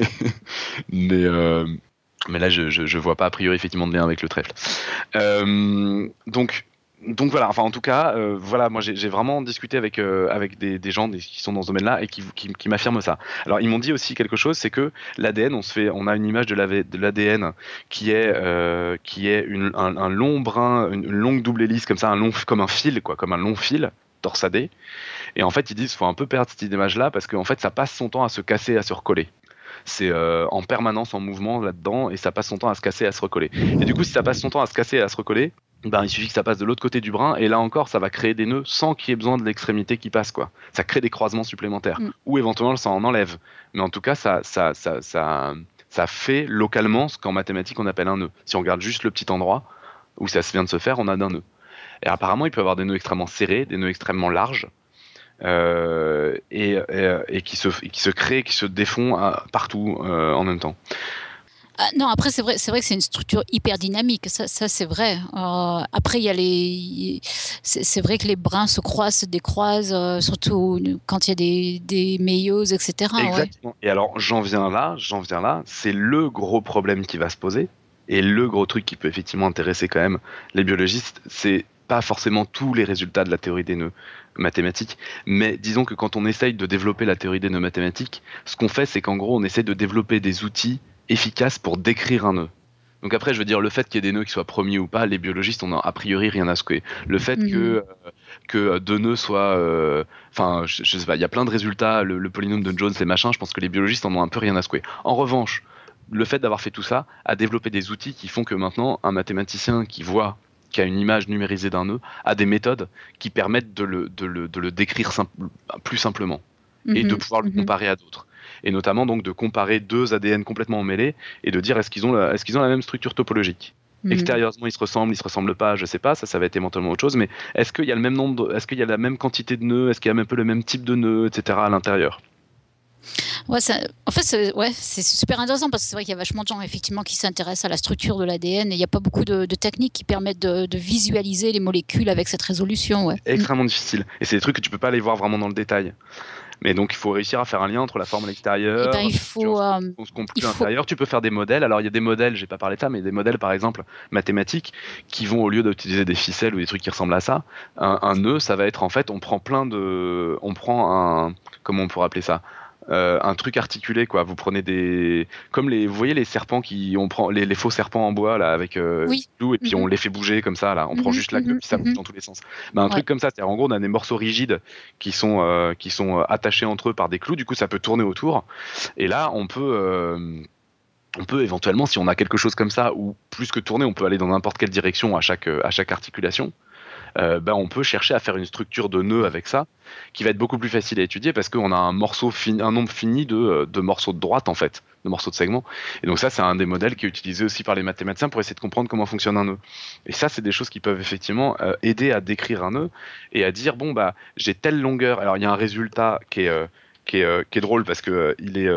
mais, euh, mais, là, je, je, vois pas a priori effectivement de lien avec le trèfle. Euh, donc donc voilà, enfin en tout cas, euh, voilà, moi j'ai vraiment discuté avec euh, avec des, gens qui sont dans ce domaine-là et qui, m'affirment ça. Alors ils m'ont dit aussi quelque chose, c'est que l'ADN, on on a une image de l'ADN qui est euh, qui est un, long brin, une, longue double hélice comme ça, un long comme un fil quoi, comme un long fil torsadé. Et en fait ils disent, faut un peu perdre cette image-là parce qu'en fait ça passe son temps à se casser, à se recoller c'est en permanence en mouvement là-dedans et ça passe son temps à se casser, à se recoller. Et du coup, si ça passe son temps à se casser, à se recoller, ben, il suffit que ça passe de l'autre côté du brin et là encore ça va créer des nœuds sans qu'il y ait besoin de l'extrémité qui passe quoi. Ça crée des croisements supplémentaires mm. ou éventuellement ça en enlève. Mais en tout cas ça ça, ça, ça, ça fait localement ce qu'en mathématiques on appelle un nœud. Si on regarde juste le petit endroit où ça vient de se faire, on a d'un nœud. Et apparemment il peut y avoir des nœuds extrêmement serrés, des nœuds extrêmement larges. Euh, et, et, qui, se, qui se créent, qui se défont euh, partout euh, en même temps. Ah, non, après, c'est vrai, c'est vrai que c'est une structure hyper dynamique. Ça, ça c'est vrai. Euh, après, il y a les. C'est, vrai que les brins se croisent, se décroisent, euh, surtout quand il y a des, des méioses, etc. Exactement. Et alors, j'en viens là, j'en viens là. C'est le gros problème qui va se poser. Et le gros truc qui peut effectivement intéresser quand même les biologistes, c'est pas forcément tous les résultats de la théorie des nœuds mathématiques, mais disons que quand on essaye de développer la théorie des nœuds mathématiques, ce qu'on fait, c'est qu'en gros, on essaie de développer des outils efficace pour décrire un nœud. Donc après, je veux dire, le fait qu'il y ait des nœuds qui soient premiers ou pas, les biologistes, on a a priori rien à secouer. Le fait que, mhm. euh, que deux nœuds soient... Euh, enfin, je, sais pas, il y a plein de résultats, le, polynôme de Jones, les machins, je pense que les biologistes en ont un peu rien à secouer. En revanche, le fait d'avoir fait tout ça a développé des outils qui font que maintenant, un mathématicien qui voit qui a une image numérisée d'un nœud, a des méthodes qui permettent de le, de le, de le décrire plus simplement et de mhm. pouvoir le mhm. comparer à d'autres et notamment donc de comparer deux ADN complètement emmêlés et de dire est-ce qu'ils ont, qu'ils ont la même structure topologique? Mhm. Extérieurement, ils se ressemblent, ils se ressemblent pas, je sais pas, ça, ça va être éventuellement autre chose, mais est-ce qu'il y a le même nombre, est-ce qu'il y a la même quantité de nœuds, est-ce qu'il y a un peu le même type de nœuds, etc. à l'intérieur? Ouais, en fait, c'est ouais, super intéressant parce que c'est vrai qu'il y a vachement de gens effectivement qui s'intéressent à la structure de l'ADN et il n'y a pas beaucoup de, techniques qui permettent de, visualiser les molécules avec cette résolution. Ouais. Extrêmement difficile. Et c'est des trucs que tu peux pas aller voir vraiment dans le détail. Mais donc, il faut réussir à faire un lien entre la forme à l'extérieur, eh ben, il faut, euh, l'intérieur. Tu peux faire des modèles. Alors, il y a des modèles, j'ai pas parlé de ça, mais des modèles, par exemple, mathématiques, qui vont, au lieu d'utiliser des ficelles ou des trucs qui ressemblent à ça, un, un nœud, ça va être en fait, on prend plein de. On prend un. Comment on pourrait appeler ça? Euh, un truc articulé quoi. Vous prenez des comme les vous voyez les serpents qui on prend les, faux serpents en bois là avec euh, et puis on mhm. les fait bouger comme ça là. On prend mhm, juste la queue mhm, puis ça bouge dans tous les sens. Bah, un truc comme ça, c'est en gros on a des morceaux rigides qui sont euh, qui sont attachés entre eux par des clous. Du coup ça peut tourner autour et là on peut on peut éventuellement, si on a quelque chose comme ça, ou plus que tourner, on peut aller dans n'importe quelle direction à chaque, à chaque articulation. Euh, ben, on peut chercher à faire une structure de nœud avec ça, qui va être beaucoup plus facile à étudier parce qu'on a un morceau un nombre fini de, de, morceaux de droite en fait, de morceaux de segments. Et donc ça, c'est un des modèles qui est utilisé aussi par les mathématiciens pour essayer de comprendre comment fonctionne un nœud. Et ça, c'est des choses qui peuvent effectivement euh, aider à décrire un nœud et à dire bon bah j'ai telle longueur. Alors il y a un résultat qui est euh, qui est, qui est drôle parce que il est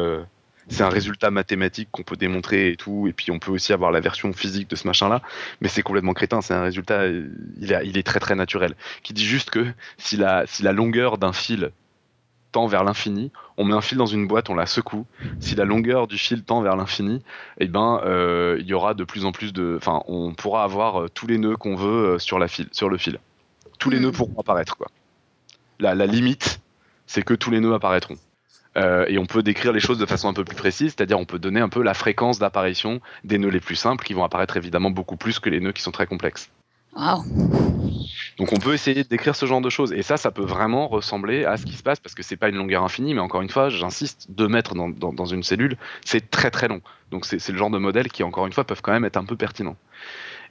c'est un résultat mathématique qu'on peut démontrer et tout, et puis on peut aussi avoir la version physique de ce machin-là, mais c'est complètement crétin, c'est un résultat, il est, il est très très naturel, qui dit juste que si la, si la longueur d'un fil tend vers l'infini, on met un fil dans une boîte, on la secoue. Si la longueur du fil tend vers l'infini, eh ben, euh, il y aura de plus en plus de, enfin, on pourra avoir euh, tous les nœuds qu'on veut euh, sur la fil, sur le fil. Tous les hmm. nœuds pourront apparaître, quoi. La, la limite, c'est que tous les nœuds apparaîtront. Euh, et on peut décrire les choses de façon un peu plus précise, c'est-à-dire on peut donner un peu la fréquence d'apparition des nœuds les plus simples qui vont apparaître évidemment beaucoup plus que les nœuds qui sont très complexes. Donc on peut essayer de décrire ce genre de choses et ça, ça peut vraiment ressembler à ce qui se passe parce que c'est pas une longueur infinie, mais encore une fois, j'insiste, 2 mètres dans, dans, une cellule, c'est très très long. Donc c'est le genre de modèles qui encore une fois peuvent quand même être un peu pertinents.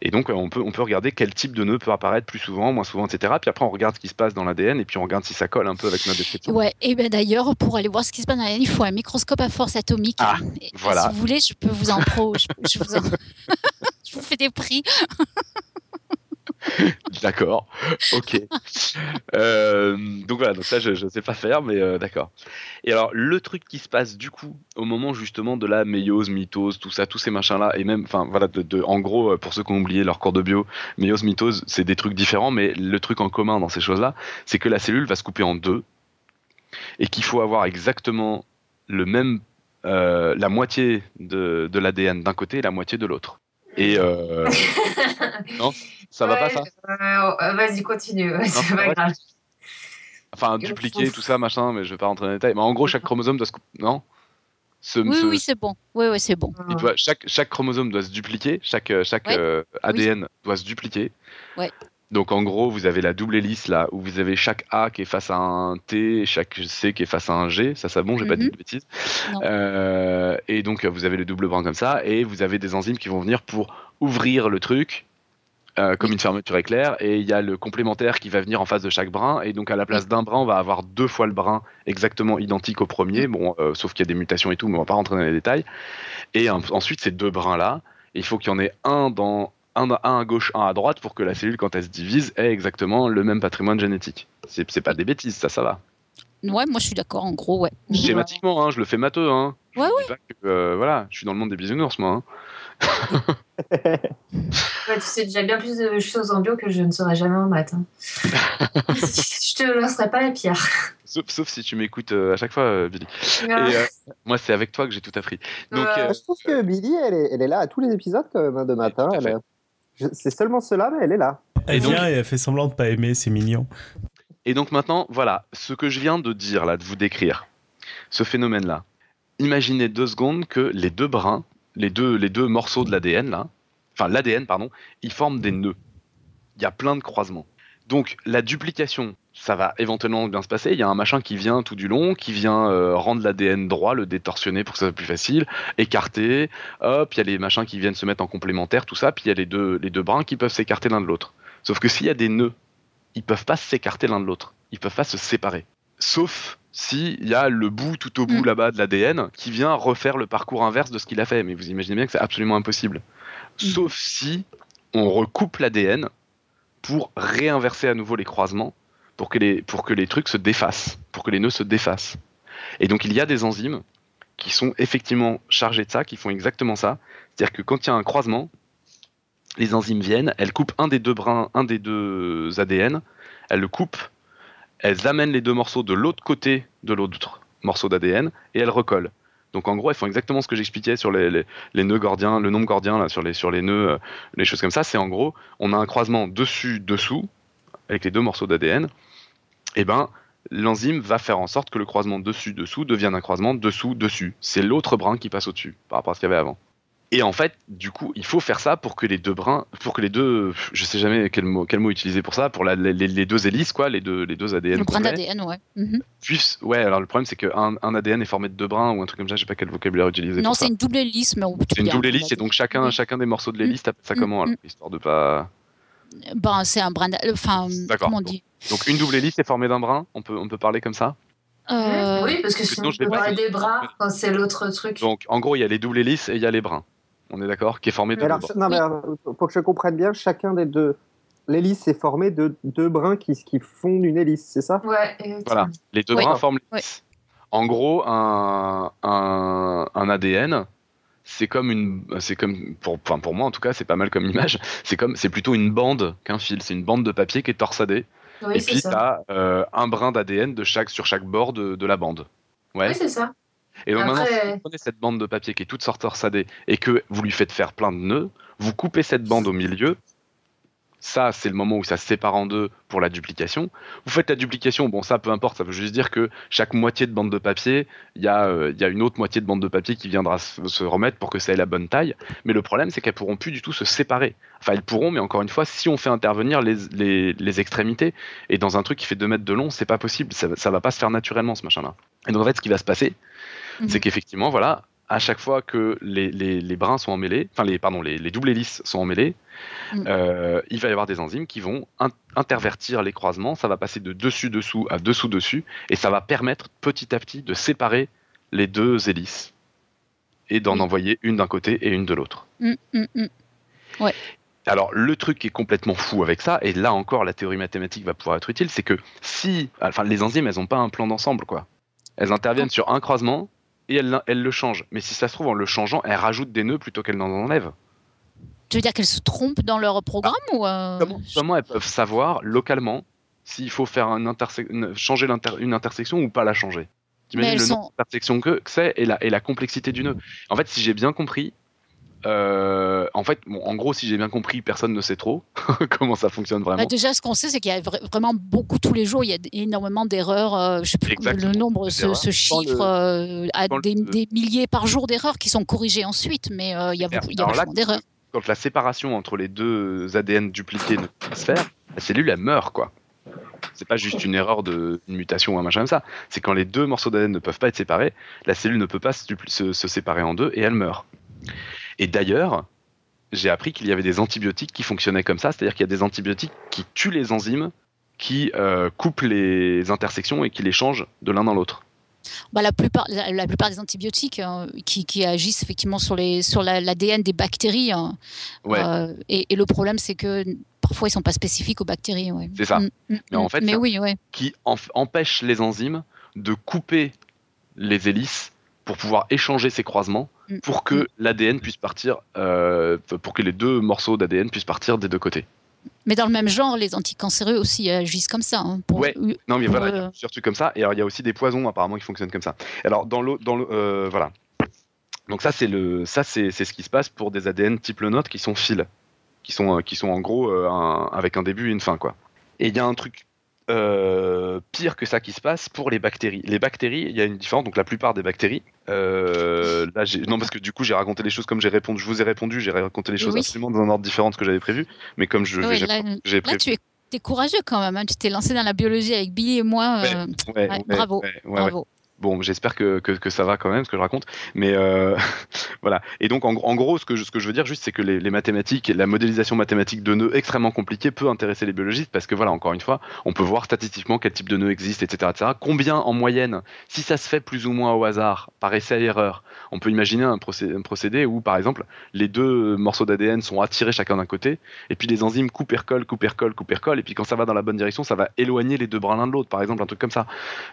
Et donc, euh, on peut, on peut regarder quel type de nœud peut apparaître plus souvent, moins souvent, etc. Puis après, on regarde ce qui se passe dans l'ADN et puis on regarde si ça colle un peu avec notre description. Ouais, et ben d'ailleurs, pour aller voir ce qui se passe dans l'ADN, il faut un microscope à force atomique. Ah, voilà. Si vous voulez, je peux vous en pro. je, je, vous je vous fais des prix. d'accord, ok. Euh, donc voilà, donc ça je ne sais pas faire, mais euh, d'accord. Et alors le truc qui se passe du coup au moment justement de la méiose, mitose, tout ça, tous ces machins-là, et même, enfin voilà, de, en gros euh, pour ceux qui ont oublié leur cours de bio, méiose, mitose, c'est des trucs différents, mais le truc en commun dans ces choses-là, c'est que la cellule va se couper en deux et qu'il faut avoir exactement le même, la moitié de l'ADN d'un côté et la moitié de l'autre. Et non, ça va pas ça euh, Vas-y, continue. C'est pas grave. Enfin, dupliquer, tout ça, machin, mais je vais pas rentrer dans les détails. Mais en gros, chaque chromosome doit se. Non? Oui, oui, c'est bon. Oui, oui, c'est bon. chaque, chaque chromosome doit se dupliquer, chaque, euh, chaque euh, ADN doit se dupliquer. Ouais. Donc en gros, vous avez la double hélice là, où vous avez chaque A qui est face à un T, et chaque C qui est face à un G. Ça, c'est bon, j'ai pas dit mhm. de bêtises. et donc vous avez le double brin comme ça, et vous avez des enzymes qui vont venir pour ouvrir le truc euh, comme une fermeture éclair, et il y a le complémentaire qui va venir en face de chaque brin, et donc à la place d'un brin, on va avoir deux fois le brin exactement identique au premier, bon, euh, sauf qu'il y a des mutations et tout, mais on va pas rentrer dans les détails. Et ensuite, ces deux brins-là, il faut qu'il y en ait un dans un, à gauche, un à droite, pour que la cellule, quand elle se divise, ait exactement le même patrimoine génétique. C'est pas des bêtises, ça, ça va. Ouais, moi je suis d'accord, en gros, ouais. Schématiquement, hein, je le fais matheux. Hein. Ouais, ouais. Euh, voilà, je suis dans le monde des bisounours, moi. Hein. tu sais déjà bien plus de choses en bio que je ne saurais jamais en maths. Hein. je te lancerai pas la pierre. Sauf, si tu m'écoutes euh, à chaque fois, euh, Billy. Euh, moi, c'est avec toi que j'ai tout appris. Donc, je trouve que Billy, elle est, elle est, là à tous les épisodes hein, de matin. C'est seulement cela, mais elle est là. Elle vient et elle fait semblant de pas aimer, c'est mignon. Et donc maintenant, voilà, ce que je viens de dire là, de vous décrire, ce phénomène-là. Imaginez deux secondes que les deux brins les deux, les deux morceaux de l'ADN, là, enfin l'ADN, pardon, ils forment des nœuds. Il y a plein de croisements. Donc la duplication, ça va éventuellement bien se passer. Il y a un machin qui vient tout du long, qui vient euh, rendre l'ADN droit, le détorsionner pour que ça soit plus facile, écarter. Hop, il y a les machins qui viennent se mettre en complémentaire, tout ça. Puis il y a les deux, les deux brins qui peuvent s'écarter l'un de l'autre. Sauf que s'il y a des nœuds, ils peuvent pas s'écarter l'un de l'autre. Ils peuvent pas se séparer. Sauf s'il y a le bout tout au bout Mm. là-bas de l'ADN qui vient refaire le parcours inverse de ce qu'il a fait. Mais vous imaginez bien que c'est absolument impossible. Sauf si on recoupe l'ADN pour réinverser à nouveau les croisements pour que les, pour que les trucs se défassent, pour que les nœuds se défassent. Et donc il y a des enzymes qui sont effectivement chargées de ça, qui font exactement ça. C'est-à-dire que quand il y a un croisement, les enzymes viennent, elles coupent un des deux brins, un des deux ADN, elles le coupent, elles amènent les deux morceaux de l'autre côté de l'autre morceau d'ADN et elles recollent. Donc en gros, elles font exactement ce que j'expliquais sur les, les, nœuds gordiens, le nombre gordien là, sur les, sur les nœuds, euh, les choses comme ça. C'est en gros, on a un croisement dessus-dessous avec les deux morceaux d'ADN. Et ben, l'enzyme va faire en sorte que le croisement dessus-dessous devienne un croisement dessous-dessus. C'est l'autre brin qui passe au-dessus par rapport à ce qu'il y avait avant. Et en fait, du coup, il faut faire ça pour que les deux brins, pour que les deux, je sais jamais quel mot, quel mot utiliser pour ça, pour la- les, les deux hélices, quoi, les deux, les deux ADN Le brin d'ADN, ouais. Mhm. puissent, ouais, alors le problème c'est qu'un un ADN est formé de deux brins ou un truc comme ça, je sais pas quel vocabulaire utiliser. Non, c'est une double hélice, mais on peut C'est une double hélice et donc chacun, chacun des morceaux de l'hélice, ça Mm, comment, alors, mm. histoire de pas. Ben, c'est un brin. d'a- Enfin, D'accord. comment on dit Donc une double hélice est formée d'un brin, on peut, on peut parler comme ça? Euh, Oui, parce que sinon sinon, je parler des bras quand c'est l'autre truc. Donc en gros, il y a les doubles hélices et il y a les brins. On est d'accord? Qui est formé de Mais deux non, mais alors, pour que je comprenne bien, chacun des deux. L'hélice est formée de deux brins qui, qui fondent une hélice, c'est ça? Ouais. Voilà, les deux Oui. brins forment Oui. l'hélice. En gros, un, un, un ADN, c'est comme une, c'est comme pour, enfin pour moi en tout cas, c'est pas mal comme image. C'est comme, c'est plutôt une bande qu'un fil. C'est une bande de papier qui est torsadée. Oui, et puis ça. t'as euh, un brin d'ADN de chaque sur chaque bord de, de la bande. Ouais. Oui, c'est ça. Et donc Après- maintenant, si vous prenez cette bande de papier qui est toute torsadée et que vous lui faites faire plein de nœuds, vous coupez cette bande au milieu. Ça, c'est le moment où ça se sépare en deux pour la duplication. Vous faites la duplication, bon, ça, peu importe, ça veut juste dire que chaque moitié de bande de papier, il y, a, euh, y a une autre moitié de bande de papier qui viendra se se remettre pour que ça ait la bonne taille. Mais le problème, c'est qu'elles pourront plus du tout se séparer. Enfin, elles pourront, mais encore une fois, si on fait intervenir les, les, les extrémités, et dans un truc qui fait 2 mètres de long, c'est pas possible, ça, ça va pas se faire naturellement, ce machin-là. Et donc, en fait, ce qui va se passer, Mhm. c'est qu'effectivement, voilà, à chaque fois que les, les, les brins sont emmêlés, enfin, les, pardon, les, les doubles hélices sont emmêlés, Mhm. euh, il va y avoir des enzymes qui vont in- intervertir les croisements, ça va passer de dessus-dessous à dessous-dessus, et ça va permettre petit à petit de séparer les deux hélices et d'en Oui. envoyer une d'un côté et une de l'autre. mm, mm, mm. Alors, le truc qui est complètement fou avec ça, et là encore, la théorie mathématique va pouvoir être utile, c'est que si. Enfin, les enzymes, elles n'ont pas un plan d'ensemble, quoi. Elles interviennent sur un croisement et elles, elles le changent. Mais si ça se trouve, en le changeant, elles rajoutent des nœuds plutôt qu'elles n'en enlèvent. Tu veux dire qu'elles se trompent dans leur programme ou euh, Comment, comment elles peuvent savoir localement s'il faut faire un une- changer une intersection ou pas la changer? T'imagines le sont- nombre d'intersections que, que c'est et la, et la complexité du nœud. En fait, si j'ai bien compris, euh, en fait, bon, en gros, si j'ai bien compris, personne ne sait trop comment ça fonctionne vraiment. Bah, déjà, ce qu'on sait, c'est qu'il y a vra- vraiment beaucoup tous les jours, il y a énormément d'erreurs. euh, je sais plus Exactement, le nombre Dans chiffre euh, à le- des, milliers par jour d'erreurs qui sont corrigées ensuite, mais il y a, beaucoup, d'erreurs. Quand la séparation entre les deux ADN dupliqués ne peut pas se faire, la cellule elle meurt quoi. C'est pas juste une erreur de mutation ou un machin comme ça. C'est quand les deux morceaux d'ADN ne peuvent pas être séparés, la cellule ne peut pas se séparer en deux et elle meurt. Et d'ailleurs, j'ai appris qu'il y avait des antibiotiques qui fonctionnaient comme ça, c'est-à-dire qu'il y a des antibiotiques qui tuent les enzymes, qui euh, coupent les intersections et qui les changent de l'un dans l'autre. Bah, la, plupart, la, la plupart des antibiotiques euh, qui, qui agissent effectivement sur l'ADN sur la- l'ADN des bactéries. hein, Ouais. euh, et, et le problème, c'est que parfois, ils ne sont pas spécifiques aux bactéries. ouais. C'est ça. Mm, mm, Mais en mm. fait, mais oui, ouais. qui empêche les enzymes de couper les hélices pour pouvoir échanger ces croisements pour que l'ADN puisse partir, euh, pour que les deux morceaux d'ADN puissent partir des deux côtés. Mais dans le même genre, les anticancéreux aussi agissent comme ça. hein, pour- Ouais. Non, mais voilà, il y a euh, plusieurs trucs comme ça. Et alors, il y a aussi des poisons apparemment qui fonctionnent comme ça. Alors, dans le, dans le, euh, voilà. Donc ça, c'est le, ça c'est, c'est ce qui se passe pour des ADN type le nôtre qui sont fils, qui sont, euh, qui sont en gros euh, un- avec un début et une fin, quoi. Et il y a un truc euh, pire que ça qui se passe pour les bactéries. Les bactéries, il y a une différence. Donc la plupart des bactéries, euh, là, non parce que du coup j'ai raconté les choses comme j'ai répondu. Je vous ai répondu, j'ai raconté les choses absolument dans un ordre différent de ce que j'avais prévu. Mais comme je, j'ai prévu. tu es, courageux quand même. Hein. Tu t'es lancé dans la biologie avec Billy et moi. Euh, bravo. bravo. Bon, j'espère que, que, ça va quand même ce que je raconte, mais euh, voilà. Et donc en, gros, ce que, je, que je veux dire juste, c'est que les, les, mathématiques, la modélisation mathématique de nœuds extrêmement compliqués peut intéresser les biologistes parce que voilà, encore une fois, on peut voir statistiquement quel type de nœud existe, etc., etc. Combien en moyenne, si ça se fait plus ou moins au hasard, par essai erreur, on peut imaginer un procédé, un procédé où par exemple les deux morceaux d'ADN sont attirés chacun d'un côté, et puis les enzymes coupent et recollent, coupent et recollent, coupent et recollent, et puis quand ça va dans la bonne direction, ça va éloigner les deux brins l'un de l'autre, par exemple, un truc comme ça.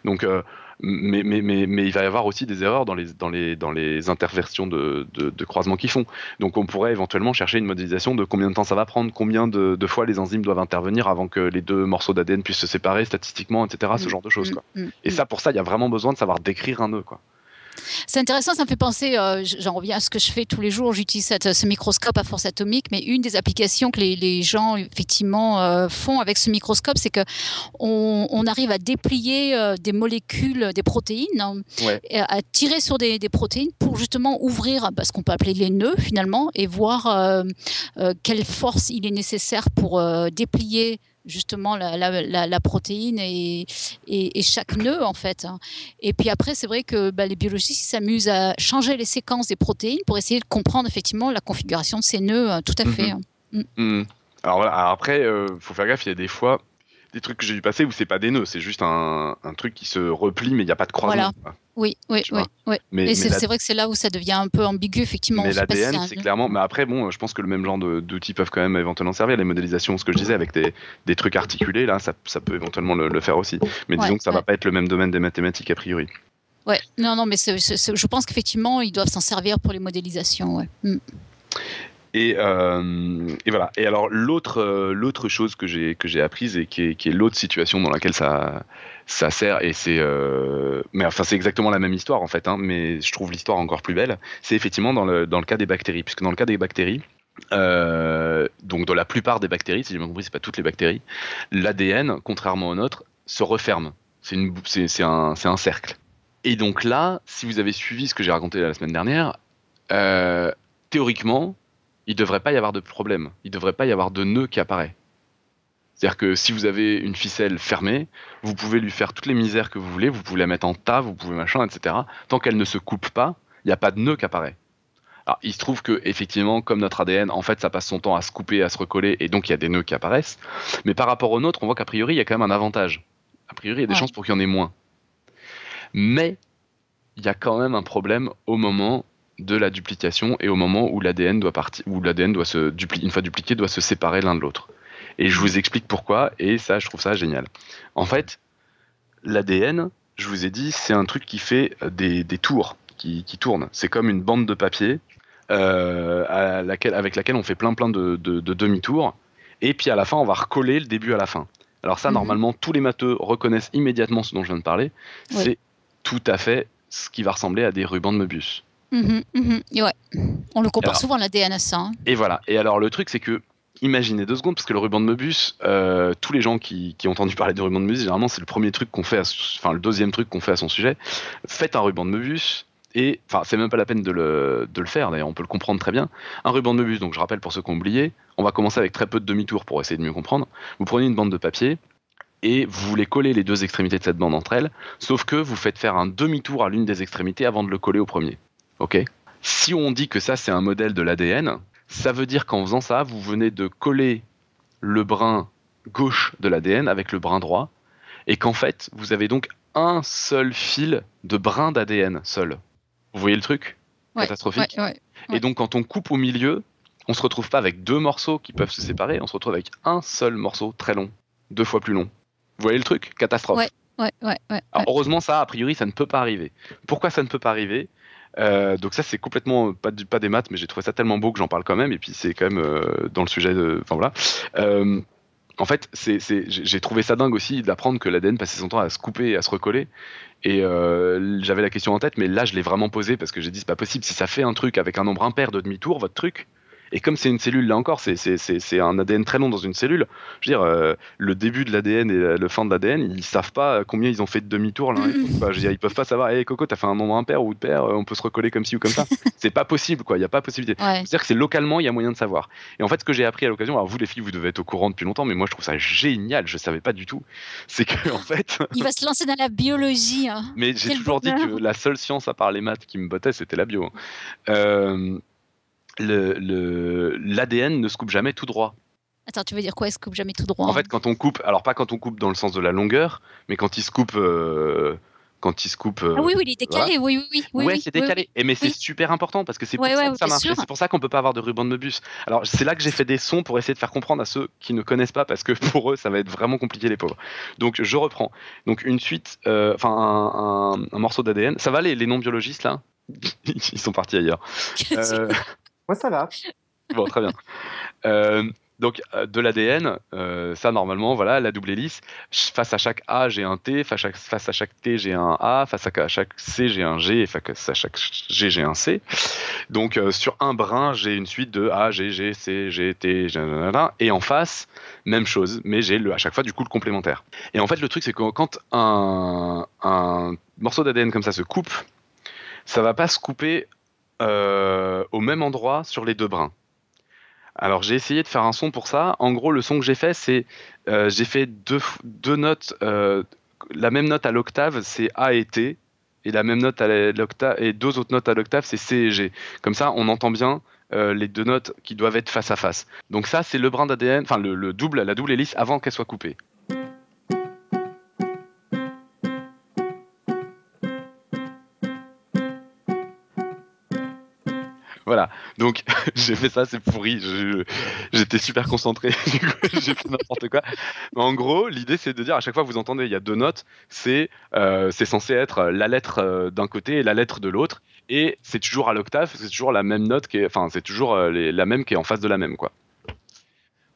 Donc euh, mais, mais, mais, mais, il va y avoir aussi des erreurs dans les, dans les, dans les interversions de, de, de croisement qu'ils font. Donc on pourrait éventuellement chercher une modélisation de combien de temps ça va prendre, combien de, de fois les enzymes doivent intervenir avant que les deux morceaux d'ADN puissent se séparer statistiquement, etc. Ce mm. genre de choses. Mm. Quoi. Mm. Et ça, pour ça, il y a vraiment besoin de savoir décrire un nœud. Quoi. C'est intéressant, ça me fait penser, euh, j'en reviens à ce que je fais tous les jours, j'utilise ce microscope à force atomique, mais une des applications que les, gens effectivement euh, font avec ce microscope, c'est que on, arrive à déplier euh, des molécules, des protéines, hein, à tirer sur des, protéines pour justement ouvrir bah, ce qu'on peut appeler les nœuds finalement, et voir quelle force il est nécessaire pour déplier justement la, protéine et, et, chaque nœud en fait. Hein. Et puis après, c'est vrai que bah, les biologistes s'amusent à changer les séquences des protéines pour essayer de comprendre effectivement la configuration de ces nœuds, euh, tout à fait. Hein. Mm. Mm. Alors, après, il euh, faut faire gaffe, il y a des fois des trucs que j'ai dû passer où c'est pas des nœuds, c'est juste un, truc qui se replie mais il n'y a pas de croisement. Oui, oui, oui, Mais, et c'est vrai que c'est là où ça devient un peu ambigu, effectivement. Mais l'ADN, c'est clairement. Mais après, bon, je pense que le même genre d'outils peuvent quand même éventuellement servir. Les modélisations, ce que je disais, avec des, des trucs articulés, là, ça, ça peut éventuellement le, faire aussi. Mais disons que ça va pas être le même domaine des mathématiques a priori. Ouais, non, non, mais je pense qu'effectivement, ils doivent s'en servir pour les modélisations. Ouais. Mm. Et, euh, et, voilà. Et alors l'autre euh, chose que j'ai apprise et qui est, l'autre situation dans laquelle ça sert et c'est euh, mais enfin c'est exactement la même histoire en fait. Hein, mais je trouve l'histoire encore plus belle. C'est effectivement dans le cas des bactéries, puisque dans le cas des bactéries. Donc dans la plupart des bactéries, si j'ai bien compris, c'est pas toutes les bactéries, l'ADN, contrairement au nôtre, se referme. C'est un cercle. Et donc là, si vous avez suivi ce que j'ai raconté la semaine dernière, théoriquement, il ne devrait pas y avoir de problème. Il ne devrait pas y avoir de nœud qui apparaît. C'est-à-dire que si vous avez une ficelle fermée, vous pouvez lui faire toutes les misères que vous voulez, vous pouvez la mettre en tas, vous pouvez machin, etc. Tant qu'elle ne se coupe pas, il n'y a pas de nœud qui apparaît. Alors, il se trouve que effectivement, comme notre ADN, en fait, ça passe son temps à se couper, à se recoller, et donc il y a des nœuds qui apparaissent. Mais par rapport au nôtre, on voit qu'a priori, il y a quand même un avantage. A priori, il y a des chances pour qu'il y en ait moins. Mais il y a quand même un problème au moment de la duplication et au moment où l'ADN doit partir, où l'ADN doit se une fois dupliqué, doit se séparer l'un de l'autre. Et je vous explique pourquoi, et ça, je trouve ça génial. En fait, l'ADN, je vous ai dit, c'est un truc qui fait des, tours, qui, qui tourne. C'est comme une bande de papier euh, à laquelle, avec laquelle on fait plein plein de, demi-tours, et puis à la fin, on va recoller le début à la fin. Alors ça, mhm. normalement, tous les matheux reconnaissent immédiatement ce dont je viens de parler. C'est tout à fait ce qui va ressembler à des rubans de Möbius. Mhm. ouais. On le compare souvent l'ADN à ça. Hein. Et voilà. Et alors le truc c'est que imaginez deux secondes parce que le ruban de Möbius, euh, tous les gens qui, ont entendu parler du ruban de Möbius, généralement c'est le premier truc qu'on fait, enfin le deuxième truc qu'on fait à son sujet. Faites un ruban de Möbius. Et enfin, c'est même pas la peine de le, de le faire, d'ailleurs, on peut le comprendre très bien. Un ruban de Möbius, donc je rappelle pour ceux qui ont oublié, on va commencer avec très peu de demi-tours pour essayer de mieux comprendre. Vous prenez une bande de papier, et vous voulez coller les deux extrémités de cette bande entre elles, sauf que vous faites faire un demi-tour à l'une des extrémités avant de le coller au premier. Ok Si on dit que ça c'est un modèle de l'ADN, ça veut dire qu'en faisant ça, vous venez de coller le brin gauche de l'ADN avec le brin droit, et qu'en fait, vous avez donc un seul fil de brin d'ADN seul. Vous voyez le truc? Catastrophique. et donc quand on coupe au milieu, on se retrouve pas avec deux morceaux qui peuvent se séparer, on se retrouve avec un seul morceau très long, deux fois plus long. Vous voyez le truc? Catastrophe. heureusement, ça, a priori, ça ne peut pas arriver. Pourquoi ça ne peut pas arriver? Euh, donc ça c'est complètement pas, des maths mais j'ai trouvé ça tellement beau que j'en parle quand même. Et puis c'est quand même euh, dans le sujet de enfin voilà. Euh, en fait j'ai trouvé ça dingue aussi d'apprendre que l'ADN passait son temps à se couper et à se recoller. Et j'avais la question en tête mais là je l'ai vraiment posée parce que j'ai dit c'est pas possible. Si ça fait un truc avec un nombre impair de demi-tour votre truc Et comme c'est une cellule, là encore, c'est un ADN très long dans une cellule. Je veux dire, euh, le début de l'ADN et le fin de l'ADN, ils savent pas combien ils ont fait de demi-tour là. je veux dire, ils peuvent pas savoir, hé hey, Coco, t'as fait un nombre impair ou de pair, on peut se recoller comme ci ou comme ça. c'est pas possible, quoi. Il n'y a pas possibilité. C'est-à-dire que c'est localement, il y a moyen de savoir. Et en fait, ce que j'ai appris à l'occasion, alors vous les filles, vous devez être au courant depuis longtemps, mais moi je trouve ça génial, je savais pas du tout. C'est que, en fait. il va se lancer dans la biologie. Hein. Mais j'ai toujours dit que la seule science à part les maths qui me bottait, c'était la bio. Hein. Euh, l'ADN ne se coupe jamais tout droit. Attends, tu veux dire quoi, il se coupe jamais tout droit En fait, quand on coupe, alors pas quand on coupe dans le sens de la longueur, mais quand il se coupe. Euh, quand il se coupe. ah oui, oui, il est décalé, oui, oui, oui. Ouais, c'est décalé. Et mais c'est super important parce que c'est pour ça que ça marche. C'est pour ça qu'on peut pas avoir de ruban de Möbius. Alors c'est là que j'ai fait des sons pour essayer de faire comprendre à ceux qui ne connaissent pas parce que pour eux ça va être vraiment compliqué les pauvres. Donc je reprends. Donc une suite, euh, enfin un, un, morceau d'ADN. Ça va les, les non biologistes là? Ils sont partis ailleurs. Euh... Moi ça va. Bon très bien. Euh, donc euh, de l'ADN, euh, ça normalement, voilà, la double hélice. Face à chaque A, j'ai un T. Face à, face à chaque T, j'ai un A. Face à chaque C, j'ai un G. Et face à chaque G, j'ai un C. Donc euh, sur un brin, j'ai une suite de A, G, G, C, G, T, G, et en face, même chose, mais j'ai à chaque fois du coup le complémentaire. Et en fait, le truc, c'est que quand un, un morceau d'ADN comme ça se coupe, ça va pas se couper au même endroit sur les deux brins. Alors j'ai essayé de faire un son pour ça. En gros, le son que j'ai fait, c'est euh, j'ai fait deux, notes, euh, la même note à l'octave, c'est A et T, et la même note à l'octave et deux autres notes à l'octave, c'est C et G. Comme ça, on entend bien euh, les deux notes qui doivent être face à face. Donc ça, c'est le brin d'ADN, enfin le, double, la double hélice avant qu'elle soit coupée. Voilà. Donc, j'ai fait ça, c'est pourri. J'étais super concentré. j'ai fait n'importe quoi. En gros, l'idée, c'est de dire à chaque fois vous entendez, il y a deux notes, c'est euh, censé être la lettre euh, d'un côté et la lettre de l'autre. Et c'est toujours à l'octave, c'est toujours la même note qui est, enfin, c'est toujours euh, la même qui est en face de la même, quoi.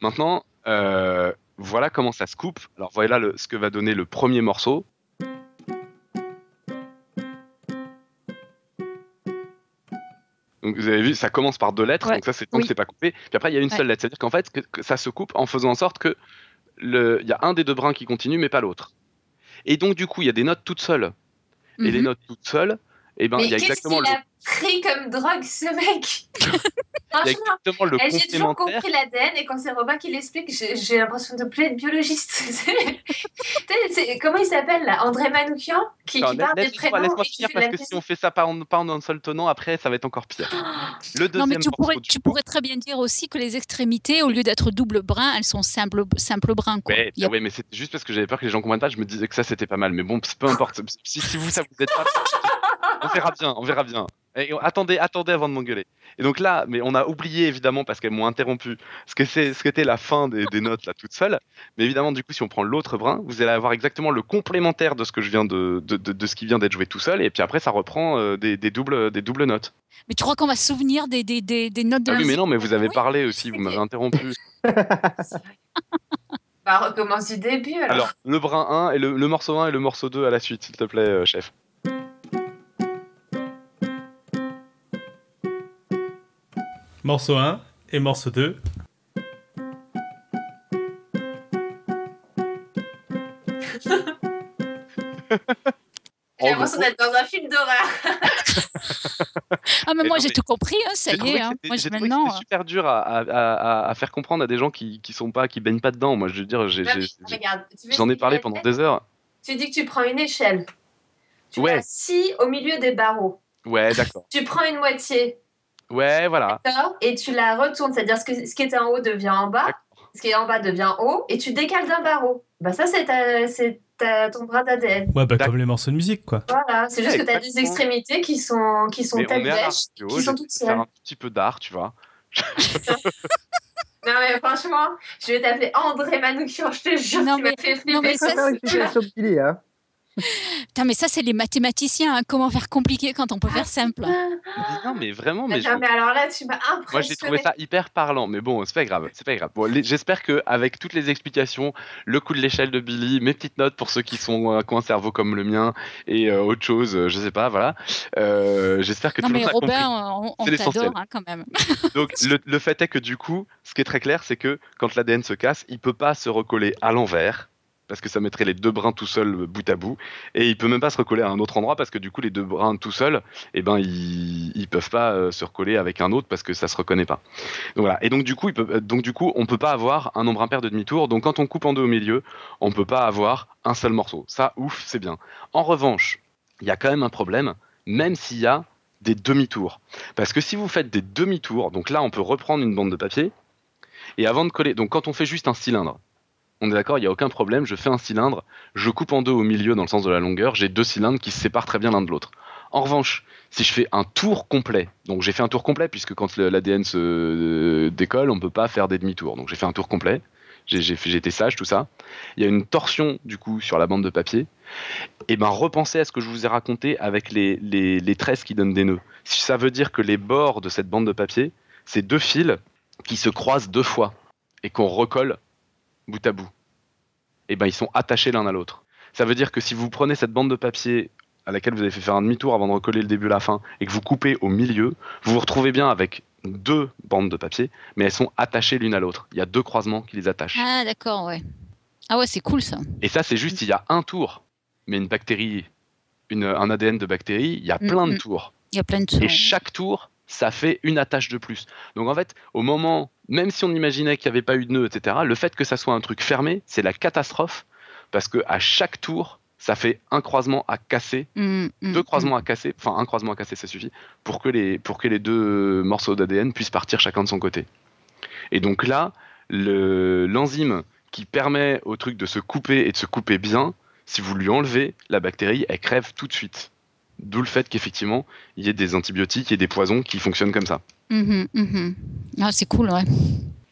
Maintenant, euh, voilà comment ça se coupe. Alors, voilà ce que va donner le premier morceau. Donc vous avez vu, ça commence par deux lettres, donc ça c'est tant que c'est pas coupé. Puis après il y a une seule lettre, c'est-à-dire qu'en fait que, ça se coupe en faisant en sorte que il y a un des deux brins qui continue mais pas l'autre. Et donc du coup il y a des notes toutes seules. Et les mhm. notes toutes seules, et eh ben il y a exactement le pris comme drogue, ce mec? Franchement, j'ai toujours compris l'ADN et quand c'est Robin qui l'explique, j'ai l'impression de plus être biologiste. comment il s'appelle là? André Manoukian qui, qui parle des prénoms. Laisse-moi finir parce que si on fait ça pas en, pas en un seul tenant, après ça va être encore pire. Le deuxième non, mais tu, pourrais, tu pourrais très bien dire aussi que les extrémités, au lieu d'être double brin, elles sont simple, simple. Quoi. Ouais, a... mais c'est juste parce que j'avais peur que les gens comprennent pas, je me disais que ça c'était pas mal. Mais bon, peu importe. si, si vous, ça vous êtes pas. on verra bien, on verra bien. Et, attendez, attendez avant de m'engueuler. Et donc là, mais on a oublié évidemment parce qu'elles m'ont interrompu ce que c'est, ce qu'était la fin des, notes là toute seule. Mais évidemment, du coup, si on prend l'autre brin, vous allez avoir exactement le complémentaire de ce que je viens de, de, ce qui vient d'être joué tout seul. Et puis après, ça reprend euh, des, doubles, des doubles notes. Mais tu crois qu'on va se souvenir des, des, des, notes de ah Oui, mais non, mais vous avez parlé aussi, vous m'avez interrompu. bah, recommence du début alors. Alors, le brin 1 et le, morceau 1 et le morceau 2 à la suite, s'il te plaît, euh, chef. Morceau 1 et morceau 2. J'ai l'impression d'être dans un film d'horreur. ah, mais moi j'ai tout compris, hein, ça y est. Hein. Moi, j'ai maintenant. C'est euh. super dur à, à, à, faire comprendre à des gens qui, qui sont pas, qui baignent pas dedans. Moi, je veux dire, j'en ai, parlé pendant des heures. Tu dis que tu prends une échelle. Tu ouais. assis au milieu des barreaux. Ouais, d'accord. tu prends une moitié. Ouais, voilà. Et tu la retournes, c'est-à-dire que ce qui était en haut devient en bas, ce qui est en bas devient haut, et tu décales d'un barreau. Bah ça, c'est ton bras d'ADN. Ouais, bah comme les morceaux de musique, quoi. Voilà, c'est juste que tu as des extrémités qui sont, qui sont tête qui sont toutes seules. un petit peu d'art, tu vois. non mais franchement, je vais t'appeler André Manoukian, je te jure, non, mais, fait flipper. Non, mais ça, c'est hein. Putain, mais ça, c'est les mathématiciens. hein. Comment faire compliqué quand on peut faire simple? Non, mais vraiment, mais, Mais, je- non, mais alors là, tu m'as impressionné. moi j'ai trouvé ça hyper parlant. Mais bon, c'est pas grave, c'est pas grave. Bon, les- j'espère que avec toutes les explications, le coup de l'échelle de Billy, mes petites notes pour ceux qui sont euh, qui ont un cerveau comme le mien et euh, autre chose, euh, je sais pas, voilà. Euh, j'espère que Non, tout le mais monde a compris. Robin, on, on t'adore hein, quand même. Donc le, le fait est que du coup, ce qui est très clair, c'est que quand l'ADN se casse, il peut pas se recoller à l'envers parce que ça mettrait les deux brins tout seuls euh, bout à bout, et il peut même pas se recoller à un autre endroit parce que du coup les deux brins tout seuls, eh ben ils, ils peuvent pas euh, se recoller avec un autre parce que ça se reconnaît pas. Donc voilà. Et donc du coup, il peut, euh, donc du coup, on peut pas avoir un nombre impair de demi-tour. Donc quand on coupe en deux au milieu, on peut pas avoir un seul morceau. Ça, ouf, c'est bien. En revanche, il y a quand même un problème, même s'il y a des demi-tours. Parce que si vous faites des demi-tours, donc là on peut reprendre une bande de papier, et avant de coller, donc quand on fait juste un cylindre, on est d'accord, il n'y a aucun problème, je fais un cylindre, je coupe en deux au milieu dans le sens de la longueur, j'ai deux cylindres qui se séparent très bien l'un de l'autre. En revanche, si je fais un tour complet, donc j'ai fait un tour complet puisque quand l'ADN se euh, décolle, on peut pas faire des demi-tours. Donc j'ai fait un tour complet, j'ai été sage, tout ça. Il y a une torsion du coup sur la bande de papier. Et ben repensez à ce que je vous ai raconté avec les, les, tresses qui donnent des nœuds. Ça veut dire que les bords de cette bande de papier, c'est deux fils qui se croisent deux fois et qu'on recolle bout à bout. Et ben ils sont attachés l'un à l'autre. Ça veut dire que si vous prenez cette bande de papier à laquelle vous avez fait faire un demi-tour avant de recoller le début à la fin et que vous coupez au milieu, vous vous retrouvez bien avec deux bandes de papier, mais elles sont attachées l'une à l'autre. Il y a deux croisements qui les attachent. Ah, d'accord, ouais. Ah ouais, c'est cool ça. Et ça, c'est juste il y a un tour. Mais une bactérie, une, un ADN de bactérie, il y a Mm, plein de mm. tours. Il y a plein de tours. Et chaque tour, ça fait une attache de plus. Donc en fait, au moment, même si on imaginait qu'il n'y avait pas eu de nœud, etc., le fait que ça soit un truc fermé, c'est la catastrophe. Parce que à chaque tour, ça fait un croisement à casser, Mm, mm, deux croisements à casser, enfin un croisement à casser, ça suffit, pour que les, pour que les deux morceaux d'ADN puissent partir chacun de son côté. Et donc là, le- l'enzyme qui permet au truc de se couper et de se couper bien, si vous lui enlevez, la bactérie, elle crève tout de suite. D'où le fait qu'effectivement, il y ait des antibiotiques et des poisons qui fonctionnent comme ça. Mhm, mhm. Ah, c'est cool, ouais.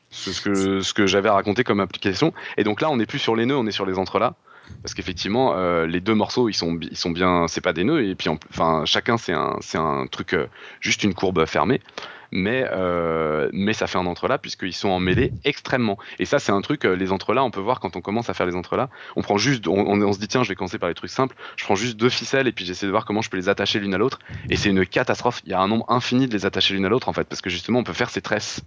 C'est ce que, ce que j'avais raconté comme application. Et donc là, on n'est plus sur les nœuds, on est sur les entrelacs. Parce qu'effectivement, euh, les deux morceaux, ils sont, ils sont bien. C'est pas des nœuds, et puis en- enfin, chacun, c'est un, c'est un truc, euh, juste une courbe fermée. Mais, euh, mais ça fait un entrelac, puisqu'ils sont emmêlés extrêmement. Et ça, c'est un truc, les entrelacs, on peut voir quand on commence à faire les entrelacs. On prend juste. On, on- on se dit, tiens, je vais commencer par les trucs simples. Je prends juste deux ficelles, et puis j'essaie de voir comment je peux les attacher l'une à l'autre. Et c'est une catastrophe. Il y a un nombre infini de les attacher l'une à l'autre, en fait, parce que justement, on peut faire ces tresses.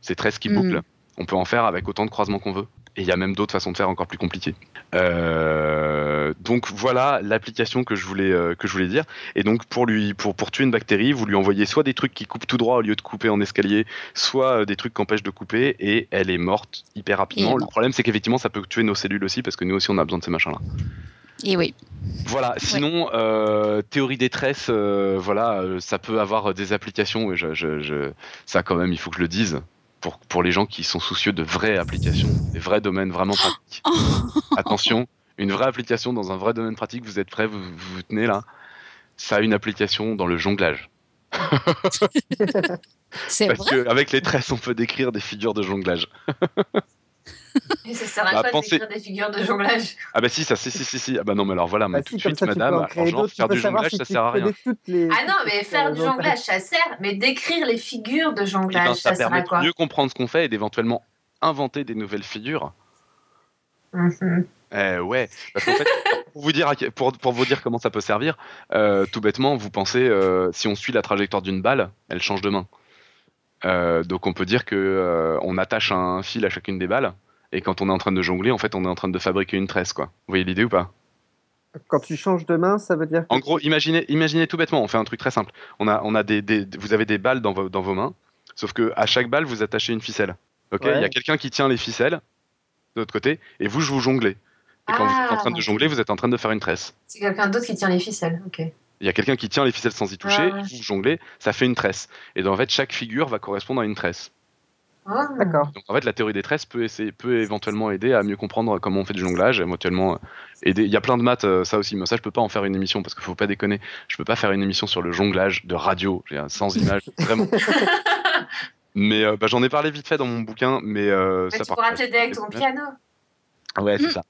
Ces tresses qui Mm. bouclent. On peut en faire avec autant de croisements qu'on veut. Et il y a même d'autres façons de faire encore plus compliquées. Euh, donc voilà l'application que je voulais euh, que je voulais dire. Et donc pour lui pour pour tuer une bactérie, vous lui envoyez soit des trucs qui coupent tout droit au lieu de couper en escalier, soit euh, des trucs qui empêchent de couper et elle est morte hyper rapidement. Et Le problème c'est qu'effectivement ça peut tuer nos cellules aussi parce que nous aussi on a besoin de ces machins là. Et oui. Voilà. Sinon euh, théorie euh, voilà euh, ça peut avoir des applications. Et je, je, je- ça quand même il faut que je le dise. Pour, pour les gens qui sont soucieux de vraies applications, des vrais domaines vraiment pratiques. Attention, une vraie application dans un vrai domaine pratique, vous êtes prêts, vous vous, vous tenez là. Ça a une application dans le jonglage. C'est Parce vrai? qu'avec les tresses, on peut décrire des figures de jonglage. Et ça sert à Bah, quoi pensez- des figures de jonglage? Ah bah si, ça, si, si, si, si. Ah bah non, mais alors voilà, mais Bah tout de suite, ça, madame, alors genre, faire du jonglage, si ça sert à rien. les- Ah non, mais faire du jonglage, ça sert, mais d'écrire les figures de Eh jonglage, ben, ça ça sert à quoi de mieux comprendre ce qu'on fait et d'éventuellement inventer des nouvelles figures. Eh ouais, parce qu'en fait, pour vous dire, pour, pour vous dire comment ça peut servir, euh, tout bêtement, vous pensez, euh, si on suit la trajectoire d'une balle, elle change de main. Euh, donc on peut dire que euh, on attache un fil à chacune des balles, et quand on est en train de jongler, en fait, on est en train de fabriquer une tresse, quoi. Vous voyez l'idée ou pas? Quand tu changes de main, ça veut dire. En gros, imaginez, imaginez tout bêtement, on fait un truc très simple. On a, on a des, des- vous avez des balles dans vos, dans vos mains, sauf que à chaque balle, vous attachez une ficelle. Ok? Il Ouais. y a quelqu'un qui tient les ficelles de l'autre côté, et vous, je vous jonglez. Et quand vous êtes en train de Ah. jongler, vous êtes en train de faire une tresse. C'est quelqu'un d'autre qui tient les ficelles, ok. Il y a quelqu'un qui tient les ficelles sans y toucher, Ah ouais. vous jonglez, ça fait une tresse. Et donc, en fait, chaque figure va correspondre à une tresse. Ah. D'accord. Donc en fait, la théorie des tresses peut, essayer, peut éventuellement aider à mieux comprendre comment on fait du jonglage, éventuellement euh, aider. Il y a plein de maths, euh, ça aussi, mais ça je peux pas en faire une émission parce qu'il faut pas déconner. Je peux pas faire une émission sur le jonglage de radio, j'ai un- sans image, vraiment. Mais euh, bah, j'en ai parlé vite fait dans mon bouquin, mais euh, Mais ça tu pourras t'aider avec ton piano. Ouais, c'est Mm. ça.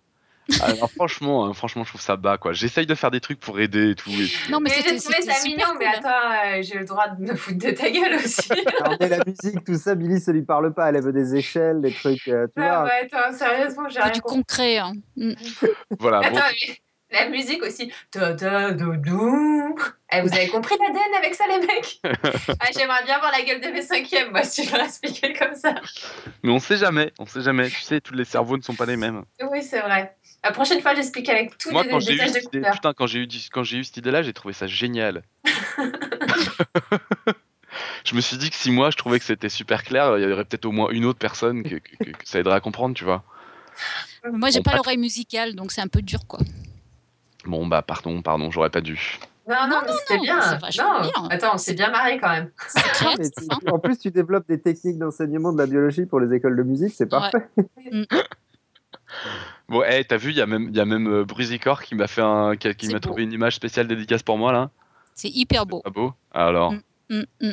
Alors franchement, hein, franchement, je trouve ça bas quoi. J'essaye de faire des trucs pour aider et tout. Non mais, j'ai trouvé ça mignon, mais attends, euh, j'ai le droit de me foutre de ta gueule aussi. mais la musique, tout ça, Billy, ça lui parle pas. Elle veut des échelles, des trucs. Euh, tu vois. Ouais, attends, sérieusement, j'ai rien. du concret. Hein. Mm. voilà. Attends, la musique aussi. Ta -ta -dou eh, vous avez compris l'ADN avec ça, les mecs? Ah, J'aimerais bien voir la gueule de mes cinquièmes, moi, si je leur expliquais comme ça. Mais on sait jamais, on sait jamais. Tu sais, tous les cerveaux ne sont pas les mêmes. Oui, c'est vrai. La prochaine fois, j'explique avec tous Moi, les quand détails de couleur. Putain, quand j'ai eu, quand j'ai eu cette idée-là, j'ai trouvé ça génial. je me suis dit que si moi, je trouvais que c'était super clair, il y aurait peut-être au moins une autre personne que, ça aiderait à comprendre, tu vois. Moi, j'ai pas l'oreille musicale, donc c'est un peu dur, quoi. Bon, bah, pardon, pardon, j'aurais pas dû. Non, non, non c'était bien. Non, attends, on s'est bien marré quand même. en plus, tu développes des techniques d'enseignement de la biologie pour les écoles de musique, c'est parfait. Mm. Bon, hey, t'as vu, il y a même, y a même euh, qui m'a fait un, qui, m'a trouvé une image spéciale dédicace pour moi là. C'est hyper beau. Pas beau Alors. Mm, mm, mm.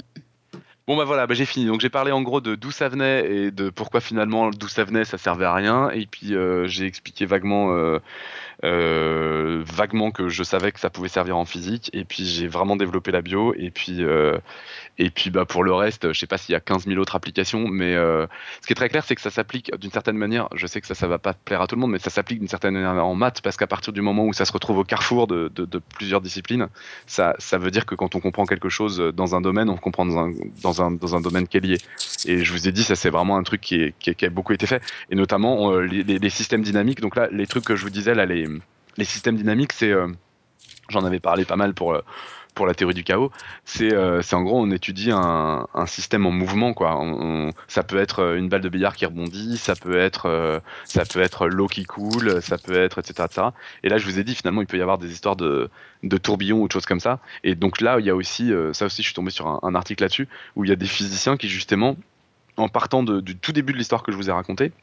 Bon bah voilà, bah, j'ai fini. Donc j'ai parlé en gros de d'où ça venait et de pourquoi finalement d'où ça venait ça servait à rien. Et puis euh, j'ai expliqué vaguement euh, euh, vaguement que je savais que ça pouvait servir en physique et puis j'ai vraiment développé la bio et puis euh, et puis bah pour le reste je sais pas s'il y a 15 000 autres applications mais euh, ce qui est très clair c'est que ça s'applique d'une certaine manière je sais que ça ça va pas plaire à tout le monde mais ça s'applique d'une certaine manière en maths parce qu'à partir du moment où ça se retrouve au carrefour de, plusieurs disciplines ça ça veut dire que quand on comprend quelque chose dans un domaine on comprend dans un dans un, dans un domaine qui est lié. Et je vous ai dit ça c'est vraiment un truc qui, est, qui, a beaucoup été fait et notamment les, systèmes dynamiques. Donc là les trucs que je vous disais là les les systèmes dynamiques, c'est, euh, j'en avais parlé pas mal pour euh, pour la théorie du chaos, c'est euh, en gros on étudie un, un système en mouvement quoi. ça peut être une balle de billard qui rebondit, ça peut être ça peut être l'eau qui coule, ça peut être etc., etc. Et là je vous ai dit finalement il peut y avoir des histoires de, de tourbillons ou de choses comme ça. Et donc là il y a aussi ça aussi je suis tombé sur un, article là-dessus où il y a des physiciens qui justement en partant du tout début de l'histoire que je vous ai raconté,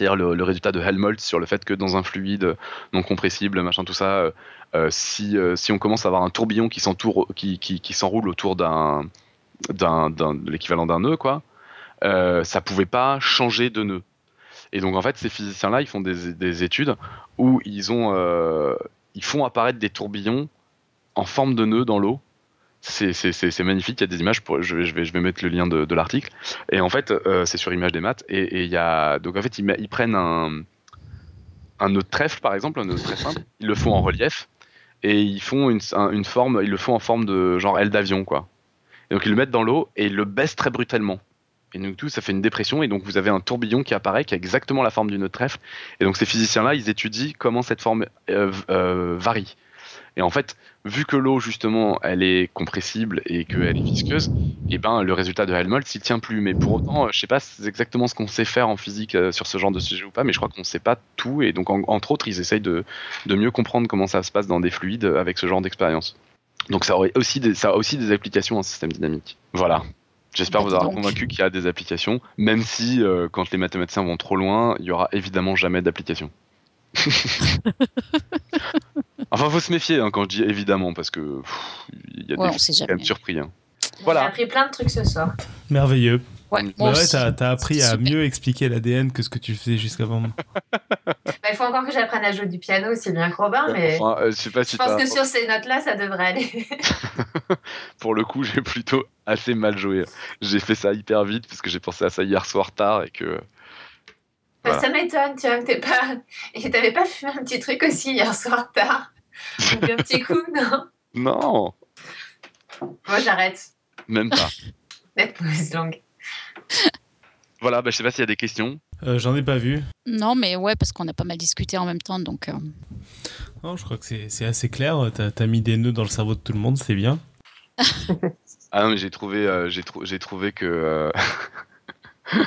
le, résultat de Helmholtz sur le fait que dans un fluide non compressible, machin, tout ça, euh, euh, si, euh, si on commence à avoir un tourbillon qui s'entoure, qui, qui, s'enroule autour d'un, d'un, l'équivalent d'un nœud, quoi, ça pouvait pas changer de nœud. Et donc en fait, ces physiciens-là, ils font des, des études où ils ont, ils font apparaître des tourbillons en forme de nœud dans l'eau c'est magnifique. Il y a des images. Pour, je, vais, je, vais, mettre le lien de, l'article. Et en fait, euh, c'est sur Image des maths. Et, donc en fait, ils, prennent un un nœud de trèfle par exemple, un nœud très simple. Ils le font en relief et ils font une, forme. Ils le font en forme de genre aile d'avion quoi. Et donc ils le mettent dans l'eau et ils le baissent très brutalement. Et donc tout, ça fait une dépression et donc vous avez un tourbillon qui apparaît qui a exactement la forme du nœud de trèfle. Et donc ces physiciens-là, ils étudient comment cette forme euh, euh, varie. Et en fait, vu que l'eau justement elle est compressible et qu'elle est visqueuse, et eh ben le résultat de Helmholtz il tient plus. Mais pour autant, je sais pas exactement ce qu'on sait faire en physique euh, sur ce genre de sujet ou pas, mais je crois qu'on sait pas tout et donc entre autres ils essayent de, de mieux comprendre comment ça se passe dans des fluides avec ce genre d'expérience. Donc ça aurait aussi des, ça a aussi des applications en système dynamique. Voilà. J'espère vous avoir convaincu qu'il y a des applications, même si euh, quand les mathématiciens vont trop loin, il y aura évidemment jamais d'application. Enfin, faut se méfier hein, quand je dis évidemment, parce que il y a des gens quand même surpris. Hein. Voilà. J'ai appris plein de trucs ce soir. Merveilleux. Ouais, bah ouais t'as appris à mieux expliquer l'ADN que ce que tu faisais jusqu'avant. bah, il faut encore que j'apprenne à jouer du piano, c'est bien Robin, mais euh, je, sais pas si je pense que sur ces notes-là, ça devrait aller. Pour le coup, j'ai plutôt assez mal joué. J'ai fait ça hyper vite parce que j'ai pensé à ça hier soir tard et que bah, ça m'étonne, tiens, que t'es pas. Et t'avais pas fumé un petit truc aussi hier soir tard un petit coup, non? Non. Moi, j'arrête. Même pas. Net mauvaise langue. Voilà, bah, je sais pas s'il y a des questions. Euh, J'en ai pas vu. Non, mais ouais, parce qu'on a pas mal discuté en même temps, donc. Euh... Non, je crois que c'est assez clair. T'as as mis des nœuds dans le cerveau de tout le monde, c'est bien. ah non, mais j'ai trouvé, euh, j'ai trouvé que.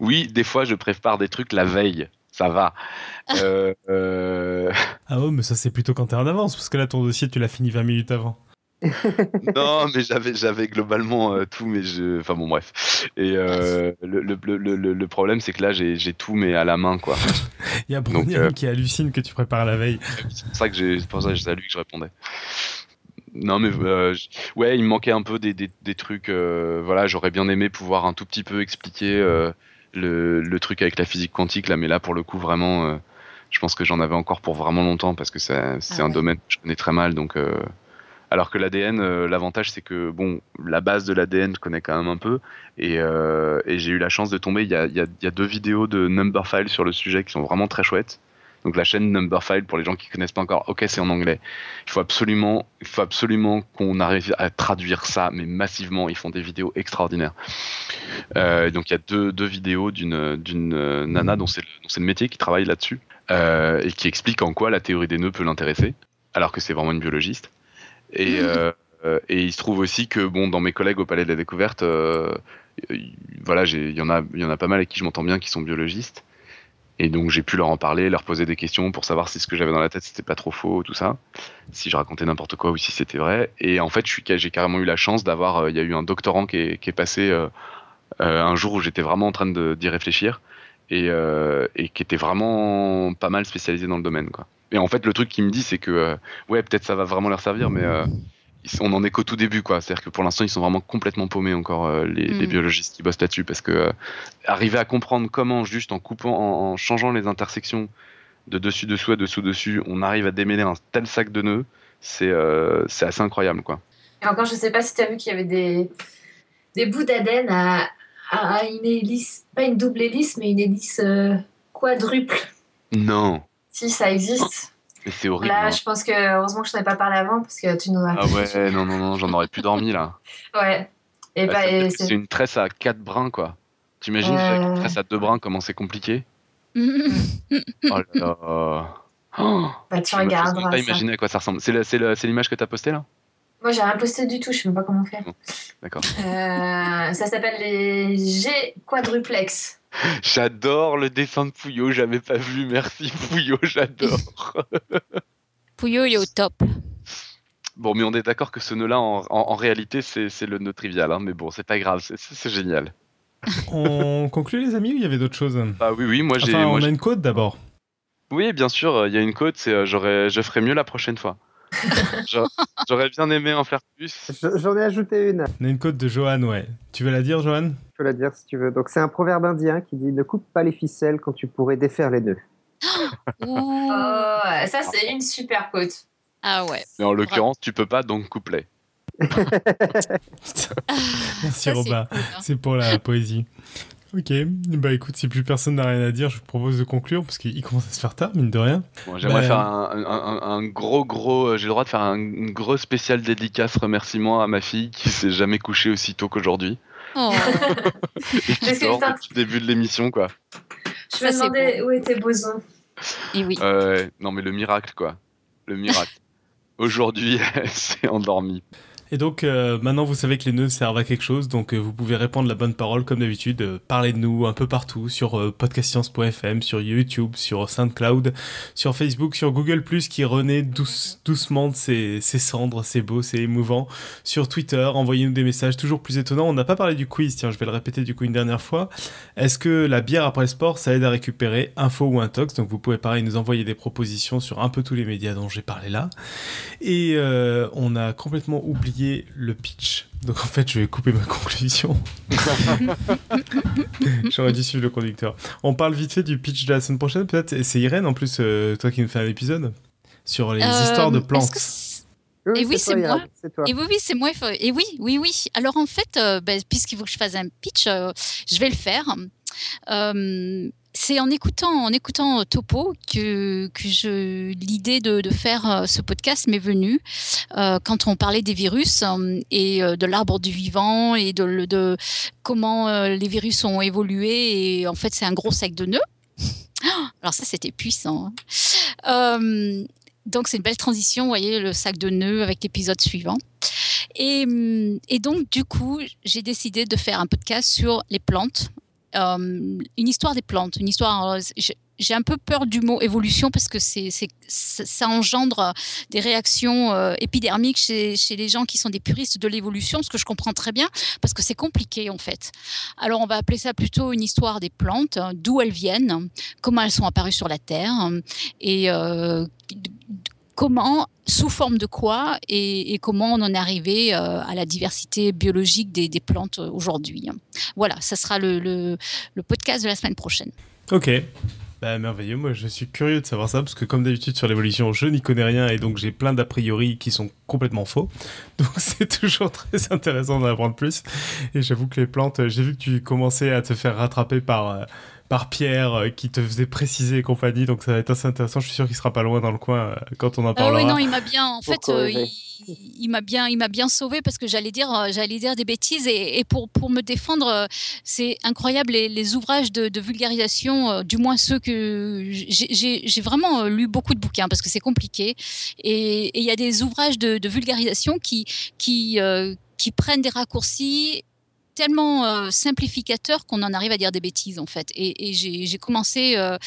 Oui, des fois, je prépare des trucs la veille ça va. Euh, euh, ah ouais, mais ça c'est plutôt quand t'es en avance, parce que là ton dossier tu l'as fini 20 minutes avant. non, mais j'avais j'avais globalement euh, tout, mais je, enfin bon bref. Et le, le, le, le, problème c'est que là j'ai tout mais à la main quoi. Il y a Brunian qui hallucine que tu prépares la veille. C'est pour ça que j'ai pour ça c'est à lui que je répondais. Non mais ouais, il me manquait un peu des, des, des trucs. voilà, j'aurais bien aimé pouvoir un tout petit peu expliquer le, le, truc avec la physique quantique là, mais là pour le coup vraiment, euh, Je pense que j'en avais encore pour vraiment longtemps parce que c'est Ah un domaine que je connais très mal. Donc, euh, alors que l'ADN, euh, l'avantage c'est que bon, la base de l'ADN, je connais quand même un peu. Et, euh, et j'ai eu la chance de tomber. Il y a, y a deux vidéos de Numberphile sur le sujet qui sont vraiment très chouettes. Donc la chaîne Numberphile, pour les gens qui connaissent pas encore, ok, c'est en anglais. Il faut absolument, il faut absolument qu'on arrive à traduire ça, mais massivement. Ils font des vidéos extraordinaires. Euh, donc il y a deux, deux vidéos d'une d'une euh, nana dont c'est le, dont c'est le métier qui travaille là-dessus euh, et qui explique en quoi la théorie des nœuds peut l'intéresser, alors que c'est vraiment une biologiste. Et, euh, et il se trouve aussi que bon, dans mes collègues au Palais de la Découverte, voilà, il y en a, il y en a pas mal avec qui je m'entends bien qui sont biologistes. Et donc j'ai pu leur en parler, leur poser des questions pour savoir si ce que j'avais dans la tête c'était pas trop faux, tout ça, si je racontais n'importe quoi ou si c'était vrai. Et en fait, j'ai carrément eu la chance d'avoir, euh, il y a eu un doctorant qui est, passé euh, euh, un jour où j'étais vraiment en train d'y réfléchir et, qui était vraiment pas mal spécialisé dans le domaine. Et en fait, le truc qui me dit, c'est que ouais, peut-être ça va vraiment leur servir, mais on en est qu'au tout début, quoi. C'est-à-dire que pour l'instant, ils sont vraiment complètement paumés encore euh, les, les Mm. biologistes qui bossent là-dessus, parce que euh, arriver à comprendre comment, juste en coupant, en, en changeant les intersections de dessus dessous à dessous dessus, on arrive à démêler un tel sac de nœuds, c'est euh, c'est assez incroyable, quoi. Et encore, je sais pas si tu as vu qu'il y avait des, des bouts d'ADN à, à une hélice, pas une double hélice, mais une hélice euh, quadruple. Non, Si ça existe. Mais c'est horrible. Là, hein. je pense que heureusement que je n'en ai pas parlé avant parce que tu nous as. Ah ouais, non, non, non, j'en aurais plus dormi là. Ouais. Et Bah, bah, c'est- c'est une tresse à quatre brins, quoi. T'imagines Euh. une tresse à deux brins comment c'est compliqué Oh là là. Oh, bah, tu je me- je regarderas pas ça. imaginer à quoi ça ressemble. C'est la- c'est la- c'est l'image que t'as postée là? Moi, j'ai rien posté du tout, je sais même pas comment faire. D'accord. Euh, ça s'appelle les G quadruplex. J'adore le dessin de Pouillot, j'avais pas vu. Merci Pouillot, j'adore. Pouillot est au top. bon, mais on est d'accord que ce nœud-là, en, en- en réalité, c'est c'est le nœud trivial. hein, mais bon, c'est pas grave, c'est- génial. On conclut les amis ou il y avait d'autres choses? Bah oui, oui, moi j'ai. Enfin, moi, on a une côte d'abord. Oui, bien sûr, il y a une côte, c'est euh, j'aurais, je ferai mieux la prochaine fois. J'aurais- bien aimé en faire plus. Je- J'en ai ajouté une, On a une côte de Johan, ouais. Tu veux la dire, Johan? Je peux la dire si tu veux. Donc c'est un proverbe indien qui dit ne coupe pas les ficelles quand tu pourrais défaire les nœuds. Oh, ça, c'est une super côte. Ah ouais. Mais en l'occurrence, tu peux pas, donc couplet. Merci Ça, c'est Robin. cool, hein. C'est pour la poésie. Ok, bah écoute, si plus personne n'a rien à dire, je vous propose de conclure parce qu'il commence à se faire tard, mine de rien. Bon, J'aimerais Bah, faire un, un- un- un gros, gros. euh, J'ai le droit de faire un, une gros spécial dédicace remerciement à ma fille qui s'est jamais couchée aussi tôt qu'aujourd'hui Oh. et qui depuis le début de l'émission, quoi. Je me demandais où était Boson. Et oui. Euh, non, mais le miracle, quoi. Le miracle. Aujourd'hui, elle s'est endormie. Et donc euh, maintenant vous savez que les nœuds servent à quelque chose, donc euh, vous pouvez répandre la bonne parole comme d'habitude, euh, parler de nous un peu partout sur podcastscience.fm, sur YouTube, sur SoundCloud, sur Facebook, sur Google qui renaît douce- doucement de ses, cendres, c'est beau, c'est émouvant, sur Twitter, envoyez-nous des messages toujours plus étonnants. On n'a pas parlé du quiz, tiens, je vais le répéter du coup une dernière fois. Est-ce que la bière après le sport, ça aide à récupérer info ou intox? Donc vous pouvez pareil nous envoyer des propositions sur un peu tous les médias dont j'ai parlé là. Et on a complètement oublié le pitch. Donc en fait, je vais couper ma conclusion. J'aurais dû suivre le conducteur. On parle vite fait du pitch de la semaine prochaine, peut-être. Et c'est Irène, en plus, euh, toi qui nous fais un épisode sur les Euh, histoires de plantes. que c'est- Oui, Et oui, c'est moi. Et oui, oui, c'est moi. Et oui, oui, oui. Alors en fait, euh, ben, puisqu'il faut que je fasse un pitch, euh, je vais le faire. Euh, c'est en écoutant, en écoutant Topo que, que l'idée de, faire euh, ce podcast m'est venue euh, quand on parlait des virus euh, et euh, de l'arbre du vivant et de, comment euh, les virus ont évolué. Et en fait, c'est un gros sac de nœuds. Alors ça, c'était puissant. hein. Euh, donc c'est une belle transition, voyez, le sac de nœuds avec l'épisode suivant. Et, et donc, du coup, j'ai décidé de faire un podcast sur les plantes, Euh, une histoire des plantes, une histoire. euh, j'ai- un peu peur du mot évolution parce que c'est, ça engendre des réactions euh, épidermiques chez, chez les gens qui sont des puristes de l'évolution, ce que je comprends très bien parce que c'est compliqué en fait. Alors on va appeler ça plutôt une histoire des plantes, hein, d'où elles viennent, comment elles sont apparues sur la Terre euh, et euh, comment, sous forme de quoi et, comment on en est arrivé euh, à la diversité biologique des, plantes aujourd'hui. Voilà, ça sera le podcast de la semaine prochaine. Ok. Bah merveilleux, moi je suis curieux de savoir ça parce que comme d'habitude sur l'évolution je n'y connais rien et donc j'ai plein d'a priori qui sont complètement faux. Donc c'est toujours très intéressant d'en apprendre plus. Et j'avoue que les plantes, j'ai vu que tu commençais à te faire rattraper par... Euh, par Pierre euh, qui te faisait préciser et compagnie. Donc ça va être assez intéressant. Je suis sûr qu'il sera pas loin dans le coin euh, quand on en parlera. oui, non, il m'a bien. En fait, euh, il, m'a bien, il m'a bien sauvé parce que j'allais dire, j'allais dire des bêtises et, pour, pour me défendre, c'est incroyable les, ouvrages de, vulgarisation, du moins ceux que j'ai vraiment lu beaucoup de bouquins parce que c'est compliqué et il y a des ouvrages de, vulgarisation qui qui qui prennent des raccourcis tellement euh, simplificateur qu'on en arrive à dire des bêtises en fait. Et, j'ai commencé euh,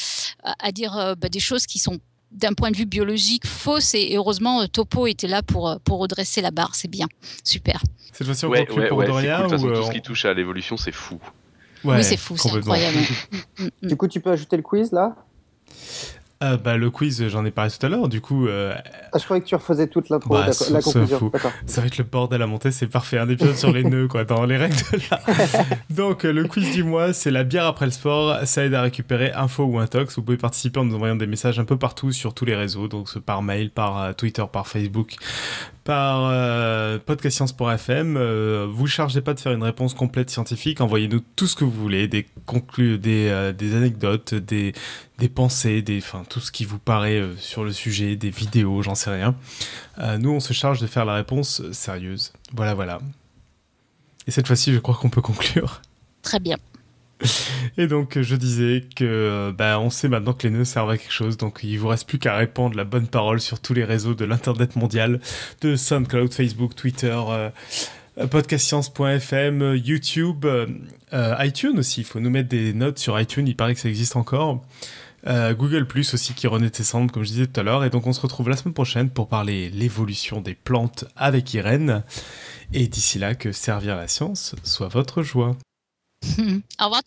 à, dire euh, bah, des choses qui sont d'un point de vue biologique fausses et, heureusement Topo était là pour, pour redresser la barre. C'est bien, super. Cette fois-ci on ouais, ouais, pour Doria, tout ce qui touche à l'évolution c'est fou. oui c'est fou, c'est incroyable. Mm, mm. du coup tu peux ajouter le quiz là? Euh, bah, le quiz, j'en ai parlé tout à l'heure. Du coup. Euh... Ah, je croyais que tu refaisais toute l'intro, bah, la conclusion. Ça va être le bordel à monter, c'est parfait. Un épisode sur les nœuds, quoi, dans les règles de. Donc, euh, le quiz du mois, c'est la bière après le sport. Ça aide à récupérer info ou intox. Vous pouvez participer en nous envoyant des messages un peu partout sur tous les réseaux, donc par mail, par euh, Twitter, par Facebook, par euh, podcastscience.fm. Euh, vous chargez pas de faire une réponse complète scientifique. Envoyez-nous tout ce que vous voulez, des euh, des anecdotes, des, pensées, des, tout ce qui vous paraît euh, sur le sujet, des vidéos, j'en sais rien. nous, on se charge de faire la réponse sérieuse. Voilà, voilà. Et cette fois-ci, je crois qu'on peut conclure. Très bien. Et donc je disais que bah, on sait maintenant que les nœuds servent à quelque chose, donc il vous reste plus qu'à répandre la bonne parole sur tous les réseaux de l'internet mondial, de SoundCloud, Facebook, Twitter. Euh, podcastscience.fm, YouTube, euh, iTunes aussi. Il faut nous mettre des notes sur iTunes. Il paraît que ça existe encore. Euh, Google Plus aussi qui renaît ses cendres, comme je disais tout à l'heure. Et donc on se retrouve la semaine prochaine pour parler l'évolution des plantes avec Irène. Et d'ici là, que servir la science soit votre joie. Au revoir